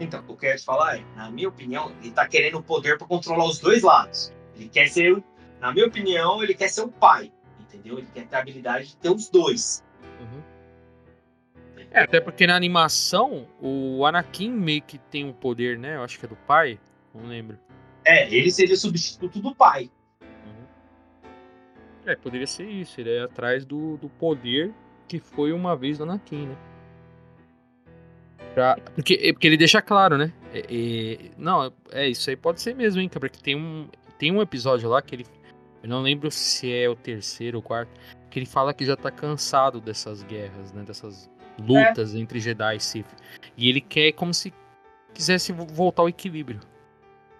Então, o que eu ia te falar é, na minha opinião, ele tá querendo o poder para controlar os dois lados. Ele quer ser, na minha opinião, ele quer ser o pai, entendeu? Ele quer ter a habilidade de ter os dois. Uhum. É, até porque na animação, o Anakin meio que tem um poder, né? Eu acho que é do pai, não lembro. É, ele seria substituto do pai. É, poderia ser isso. Ele é atrás do, do poder que foi uma vez do Anakin, né? Pra, porque, é, porque ele deixa claro, né? É, é, não, é isso aí pode ser mesmo, hein, porque tem um, tem um episódio lá que ele. Eu não lembro se é o terceiro ou quarto. Que ele fala que já tá cansado dessas guerras, né? Dessas lutas é. entre Jedi e Sith. E ele quer como se quisesse voltar ao equilíbrio.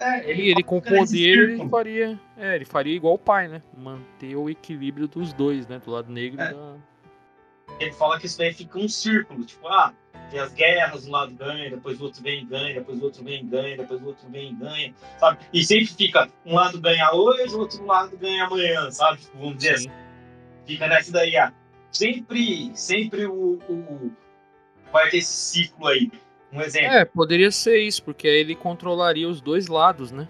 É, ele, ele com poder ele faria. É, ele faria igual o pai, né? Manter o equilíbrio dos dois, né? Do lado negro é. da. Ele fala que isso daí fica um círculo, tipo, ah, tem as guerras, um lado ganha, depois o outro vem e ganha, depois o outro vem e ganha, depois o outro vem e ganha, sabe? E sempre fica, um lado ganha hoje, o outro lado ganha amanhã, sabe? Tipo, vamos dizer Sim. assim. Fica nessa daí, ah, sempre, sempre o, o, vai ter esse ciclo aí. Um exemplo. É, poderia ser isso, porque aí ele controlaria os dois lados, né?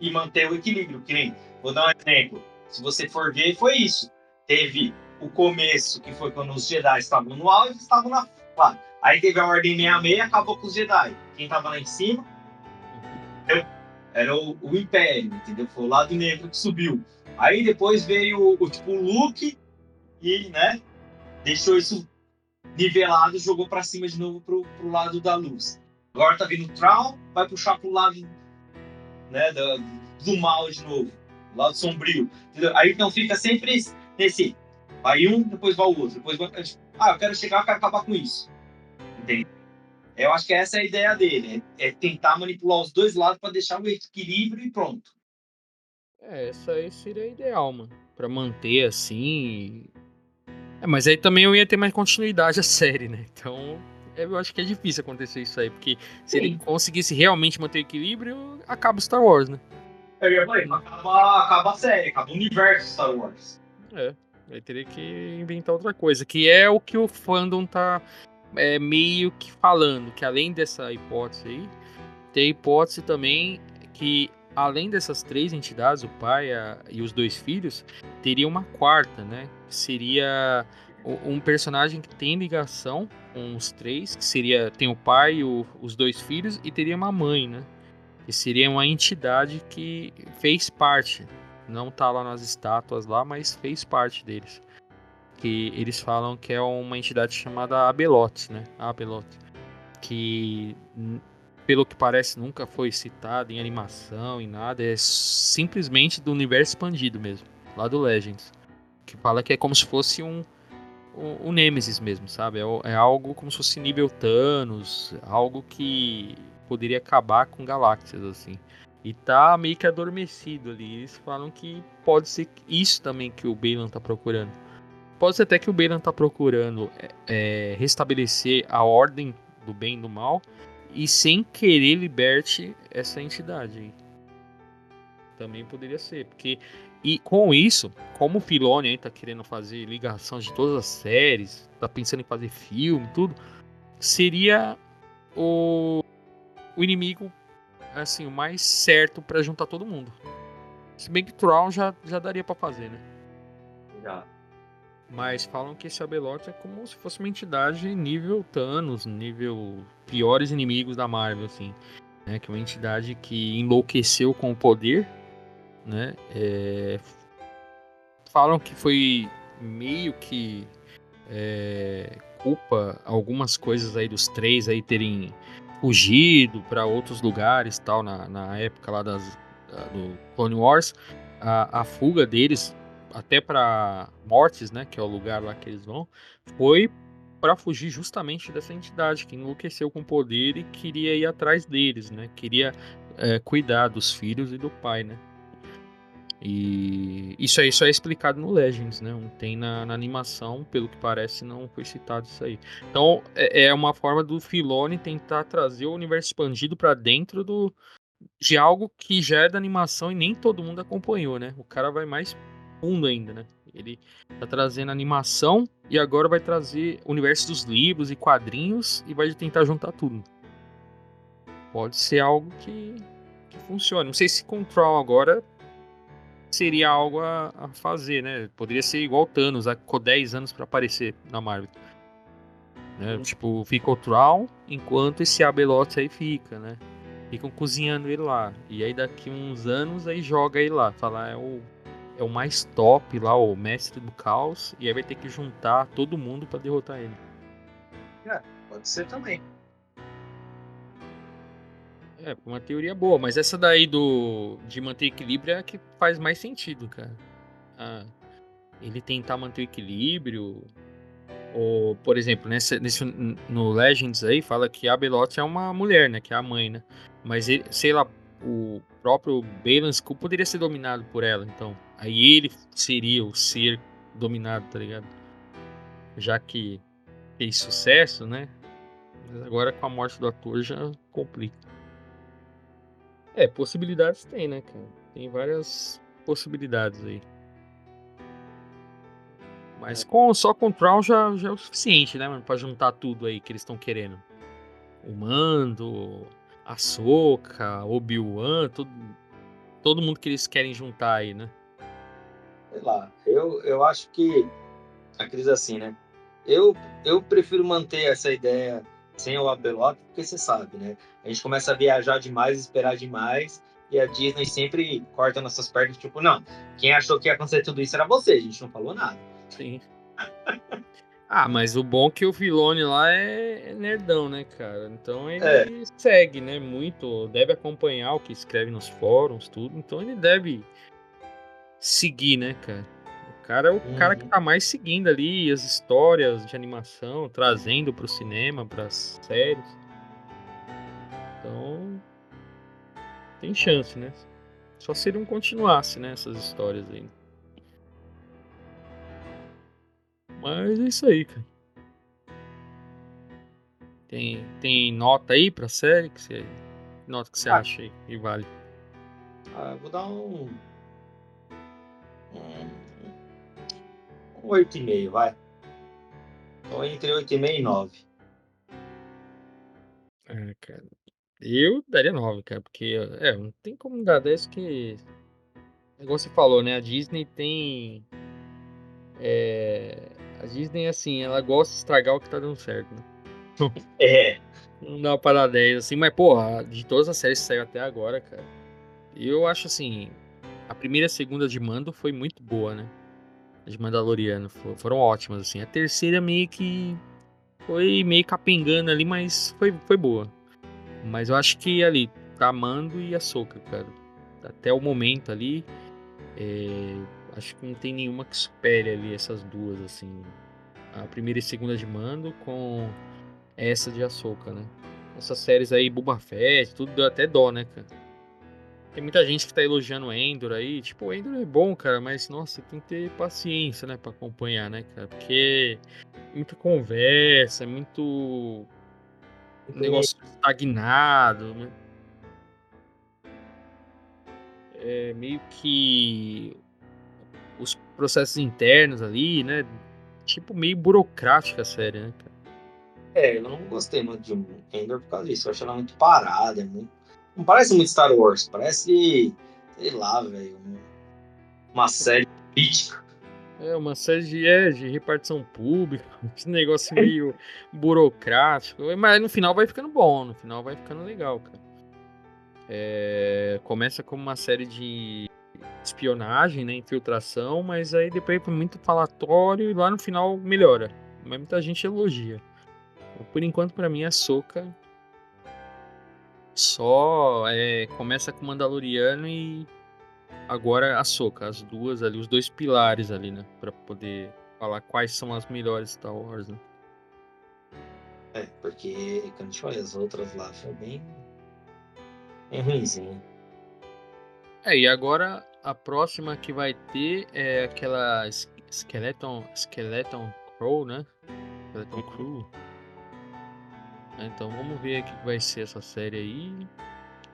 E manter o equilíbrio, que nem, vou dar um exemplo. Se você for ver, foi isso. Teve o começo, que foi quando os Jedi estavam no auge, estavam na lá. Aí teve a Ordem 66 e acabou com os Jedi. Quem tava lá em cima era o, o, Império, entendeu? Foi o lado negro que subiu. Aí depois veio o, o tipo, o Luke e, né, deixou isso nivelado, jogou para cima de novo pro, pro lado da luz. Agora tá vindo o Traum, vai puxar pro lado, né, do, do mal de novo, lado sombrio. Entendeu? Aí então fica sempre nesse, vai um, depois vai o outro, depois vai, ah, eu quero chegar, eu quero acabar com isso. Entende? Eu acho que essa é a ideia dele, é, é tentar manipular os dois lados para deixar o equilíbrio e pronto. É, essa aí seria ideal, mano. Pra manter assim. É, mas aí também eu ia ter mais continuidade a série, né? Então, eu acho que é difícil acontecer isso aí, porque se Sim. ele conseguisse realmente manter o equilíbrio, acaba Star Wars, né? Eu ia falar, acaba, acaba a série, acaba o universo Star Wars. É, aí teria que inventar outra coisa, que é o que o fandom tá é, meio que falando, que além dessa hipótese aí, tem a hipótese também que além dessas três entidades, o pai a, e os dois filhos, teria uma quarta, né? Seria um personagem que tem ligação com os três, que seria tem o pai, os dois filhos e teria uma mãe, né? Que seria uma entidade que fez parte, não tá lá nas estátuas lá, mas fez parte deles que eles falam que é uma entidade chamada Abeloth, né? Abeloth, que pelo que parece nunca foi citada em animação e nada, é simplesmente do universo expandido mesmo, lá do Legends, que fala que é como se fosse um o, Nemesis mesmo, sabe? É, é, algo como se fosse nível Thanos, algo que poderia acabar com galáxias assim. E tá meio que adormecido ali. Eles falam que pode ser isso também que o Balan tá procurando Pode ser até que o Balan tá procurando é, é, restabelecer a ordem do bem e do mal e sem querer liberte essa entidade. Também poderia ser, porque e com isso, como o Filoni aí tá querendo fazer ligação de todas as séries, tá pensando em fazer filme, tudo, seria o, o inimigo assim, o mais certo para juntar todo mundo. Se bem que Tron já, já daria para fazer, né? Já. Mas falam que esse Abeloth é como se fosse uma entidade nível Thanos, nível piores inimigos da Marvel, assim. Né? Que é uma entidade que enlouqueceu com o poder, né? É... Falam que foi meio que é... culpa algumas coisas aí dos três aí terem fugido para outros lugares tal na, na época lá das, do Clone Wars. A, a fuga deles até para Mortes, né, que é o lugar lá que eles vão, foi para fugir justamente dessa entidade que enlouqueceu com poder e queria ir atrás deles, né? Queria é, cuidar dos filhos e do pai, né? E isso aí só é explicado no Legends, né? Não tem na, na, animação, pelo que parece, não foi citado isso aí. Então é, é uma forma do Filone tentar trazer o universo expandido para dentro do de algo que já é da animação e nem todo mundo acompanhou, né? O cara vai mais fundo ainda, né? Ele tá trazendo animação e agora vai trazer o universo dos livros e quadrinhos e vai tentar juntar tudo. Pode ser algo que, que funcione. Não sei se Control agora seria algo a, a fazer, né? Poderia ser igual Thanos, ficou 10 anos para aparecer na Marvel. Né? Uhum. Tipo, fica o Troll enquanto esse Abelote aí fica, né? Ficam cozinhando ele lá. E aí daqui uns anos aí joga ele lá. Falar é o, é o mais top lá, o mestre do caos. E aí vai ter que juntar todo mundo para derrotar ele. É, pode ser também. É, uma teoria boa, mas essa daí do de manter equilíbrio é a que faz mais sentido, cara. Ah, ele tentar manter o equilíbrio. Ou, por exemplo, nesse, nesse, no Legends aí fala que a Belote é uma mulher, né? Que é a mãe, né? Mas ele, sei lá, o próprio Balan Skull poderia ser dominado por ela, então. Aí ele seria o ser dominado, tá ligado? Já que fez sucesso, né? Mas agora com a morte do ator já complica. É, possibilidades tem, né, cara? Tem várias possibilidades aí. Mas é. com, só com o Troll já, já é o suficiente, né, mano? Pra juntar tudo aí que eles estão querendo. O Mando, a Soca, Obi-Wan, todo, todo mundo que eles querem juntar aí, né? Sei lá, eu, eu acho que aqueles assim, né? Eu, eu prefiro manter essa ideia sem o Abelote, porque você sabe, né? A gente começa a viajar demais, esperar demais, e a Disney sempre corta nossas pernas, tipo, não, quem achou que ia acontecer tudo isso era você, a gente não falou nada. Sim. ah, mas o bom é que o Filone lá é nerdão, né, cara? Então ele é. segue, né, muito, deve acompanhar o que escreve nos fóruns, tudo, então ele deve seguir, né, cara? cara é o uhum. cara que uhum. tá mais seguindo ali as histórias de animação, trazendo pro cinema, pras séries. Então. Tem chance, né? Só se ele não continuasse, né? Essas histórias aí. Mas é isso aí, cara. Tem, tem nota aí pra série? Que você, nota que você ah. acha aí e vale? Ah, eu vou dar um. um um 8,5, vai. Então entre 8,5 e 9. É, cara. Eu daria 9, cara, porque é, não tem como dar 10 que. Igual você falou, né? A Disney tem. É, a Disney, assim, ela gosta de estragar o que tá dando certo, né? É. Não dá pra dar 10, assim, mas, porra, de todas as séries que saiu até agora, cara. Eu acho assim. A primeira e a segunda de mando foi muito boa, né? de Mandaloriano foram ótimas, assim. A terceira meio que foi meio capengando ali, mas foi, foi boa. Mas eu acho que ali, tá Mando e a Soca, cara. Até o momento ali, é, acho que não tem nenhuma que supere ali essas duas, assim. A primeira e segunda de Mando com essa de Ahsoka, né? Essas séries aí, Boba Fett, tudo deu até dó, né, cara? Tem muita gente que tá elogiando o Endor aí. Tipo, o Endor é bom, cara, mas nossa, tem que ter paciência, né, pra acompanhar, né, cara? Porque é muita conversa, é muito. negócio estagnado, né? É meio que. Os processos internos ali, né? Tipo, meio burocrática a série, né, cara? É, eu não gostei muito de Endor por causa disso. Eu achei ela muito parada, é muito não parece muito Star Wars, parece, sei lá, velho, uma série política. É, uma série de, é, de repartição pública, esse negócio meio burocrático, mas no final vai ficando bom, no final vai ficando legal, cara. É, começa como uma série de espionagem, né, infiltração, mas aí depois foi muito falatório e lá no final melhora. Mas muita gente elogia. Por enquanto, para mim, a Soca só é, começa com Mandaloriano e agora a Soca, as duas ali, os dois pilares ali, né? Pra poder falar quais são as melhores Star Wars, né? É, porque quando a gente olha as outras lá, foi bem. bem ruimzinho. É, e agora a próxima que vai ter é aquela Skeleton, Skeleton Crow, né? Skeleton Crew. Então vamos ver o que vai ser essa série aí.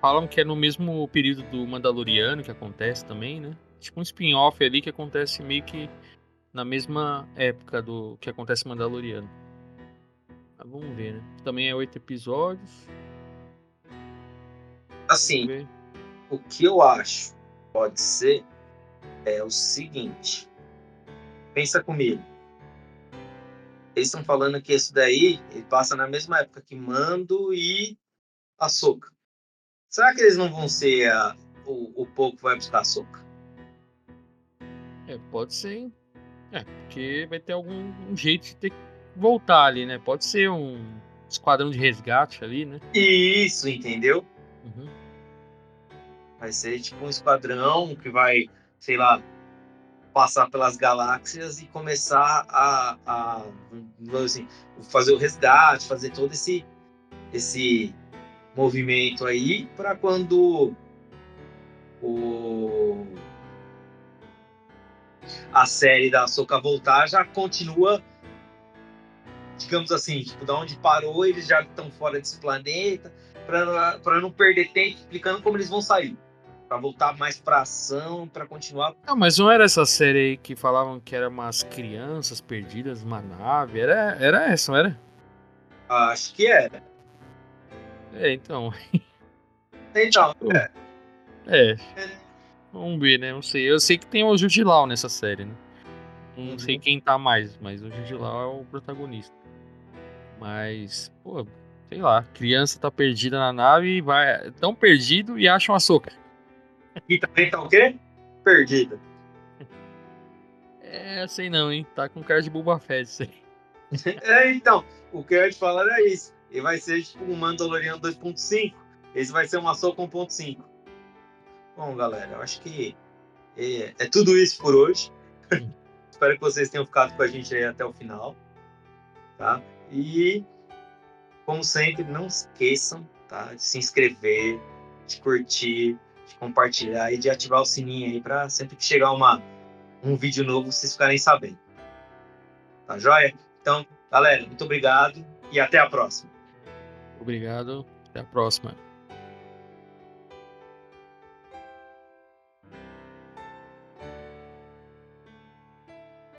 Falam que é no mesmo período do Mandaloriano que acontece também, né? Tipo um spin-off ali que acontece meio que na mesma época do que acontece Mandaloriano. Mas vamos ver, né? Também é oito episódios. Assim, o que eu acho pode ser é o seguinte. Pensa comigo. Eles estão falando que esse daí ele passa na mesma época que Mando e Açúcar. Será que eles não vão ser a, o, o pouco vai buscar Açúcar? É, pode ser. É, porque vai ter algum um jeito de ter que voltar ali, né? Pode ser um esquadrão de resgate ali, né? Isso, entendeu? Uhum. Vai ser tipo um esquadrão que vai, sei lá, passar pelas galáxias e começar a, a assim, fazer o resgate, fazer todo esse, esse movimento aí para quando o a série da Soca voltar já continua digamos assim, tipo, da onde parou, eles já estão fora desse planeta, para não perder tempo explicando como eles vão sair. Pra voltar mais pra ação, para continuar. Não, mas não era essa série aí que falavam que eram umas crianças perdidas numa nave? Era, era essa, não era? Acho que era. É, então. Então, é. é. Vamos ver, né? Não sei. Eu sei que tem o Judilau nessa série, né? Não uhum. sei quem tá mais, mas o Judilau é o protagonista. Mas, pô, sei lá, criança tá perdida na nave e vai. tão perdido e acha uma soca. E também tá o quê? Perdida. É, sei não, hein? Tá com cara de Boba Fett isso aí. é, então, o que eu ia te falar era isso. Ele vai ser tipo um Mandaloriano 2.5. Esse vai ser uma Soca 1.5. Bom, galera, eu acho que é, é tudo isso por hoje. Espero que vocês tenham ficado com a gente aí até o final. Tá? E, como sempre, não esqueçam tá, de se inscrever, de curtir, de compartilhar e de ativar o sininho aí para sempre que chegar uma, um vídeo novo vocês ficarem sabendo. Tá joia? Então, galera, muito obrigado e até a próxima. Obrigado, até a próxima.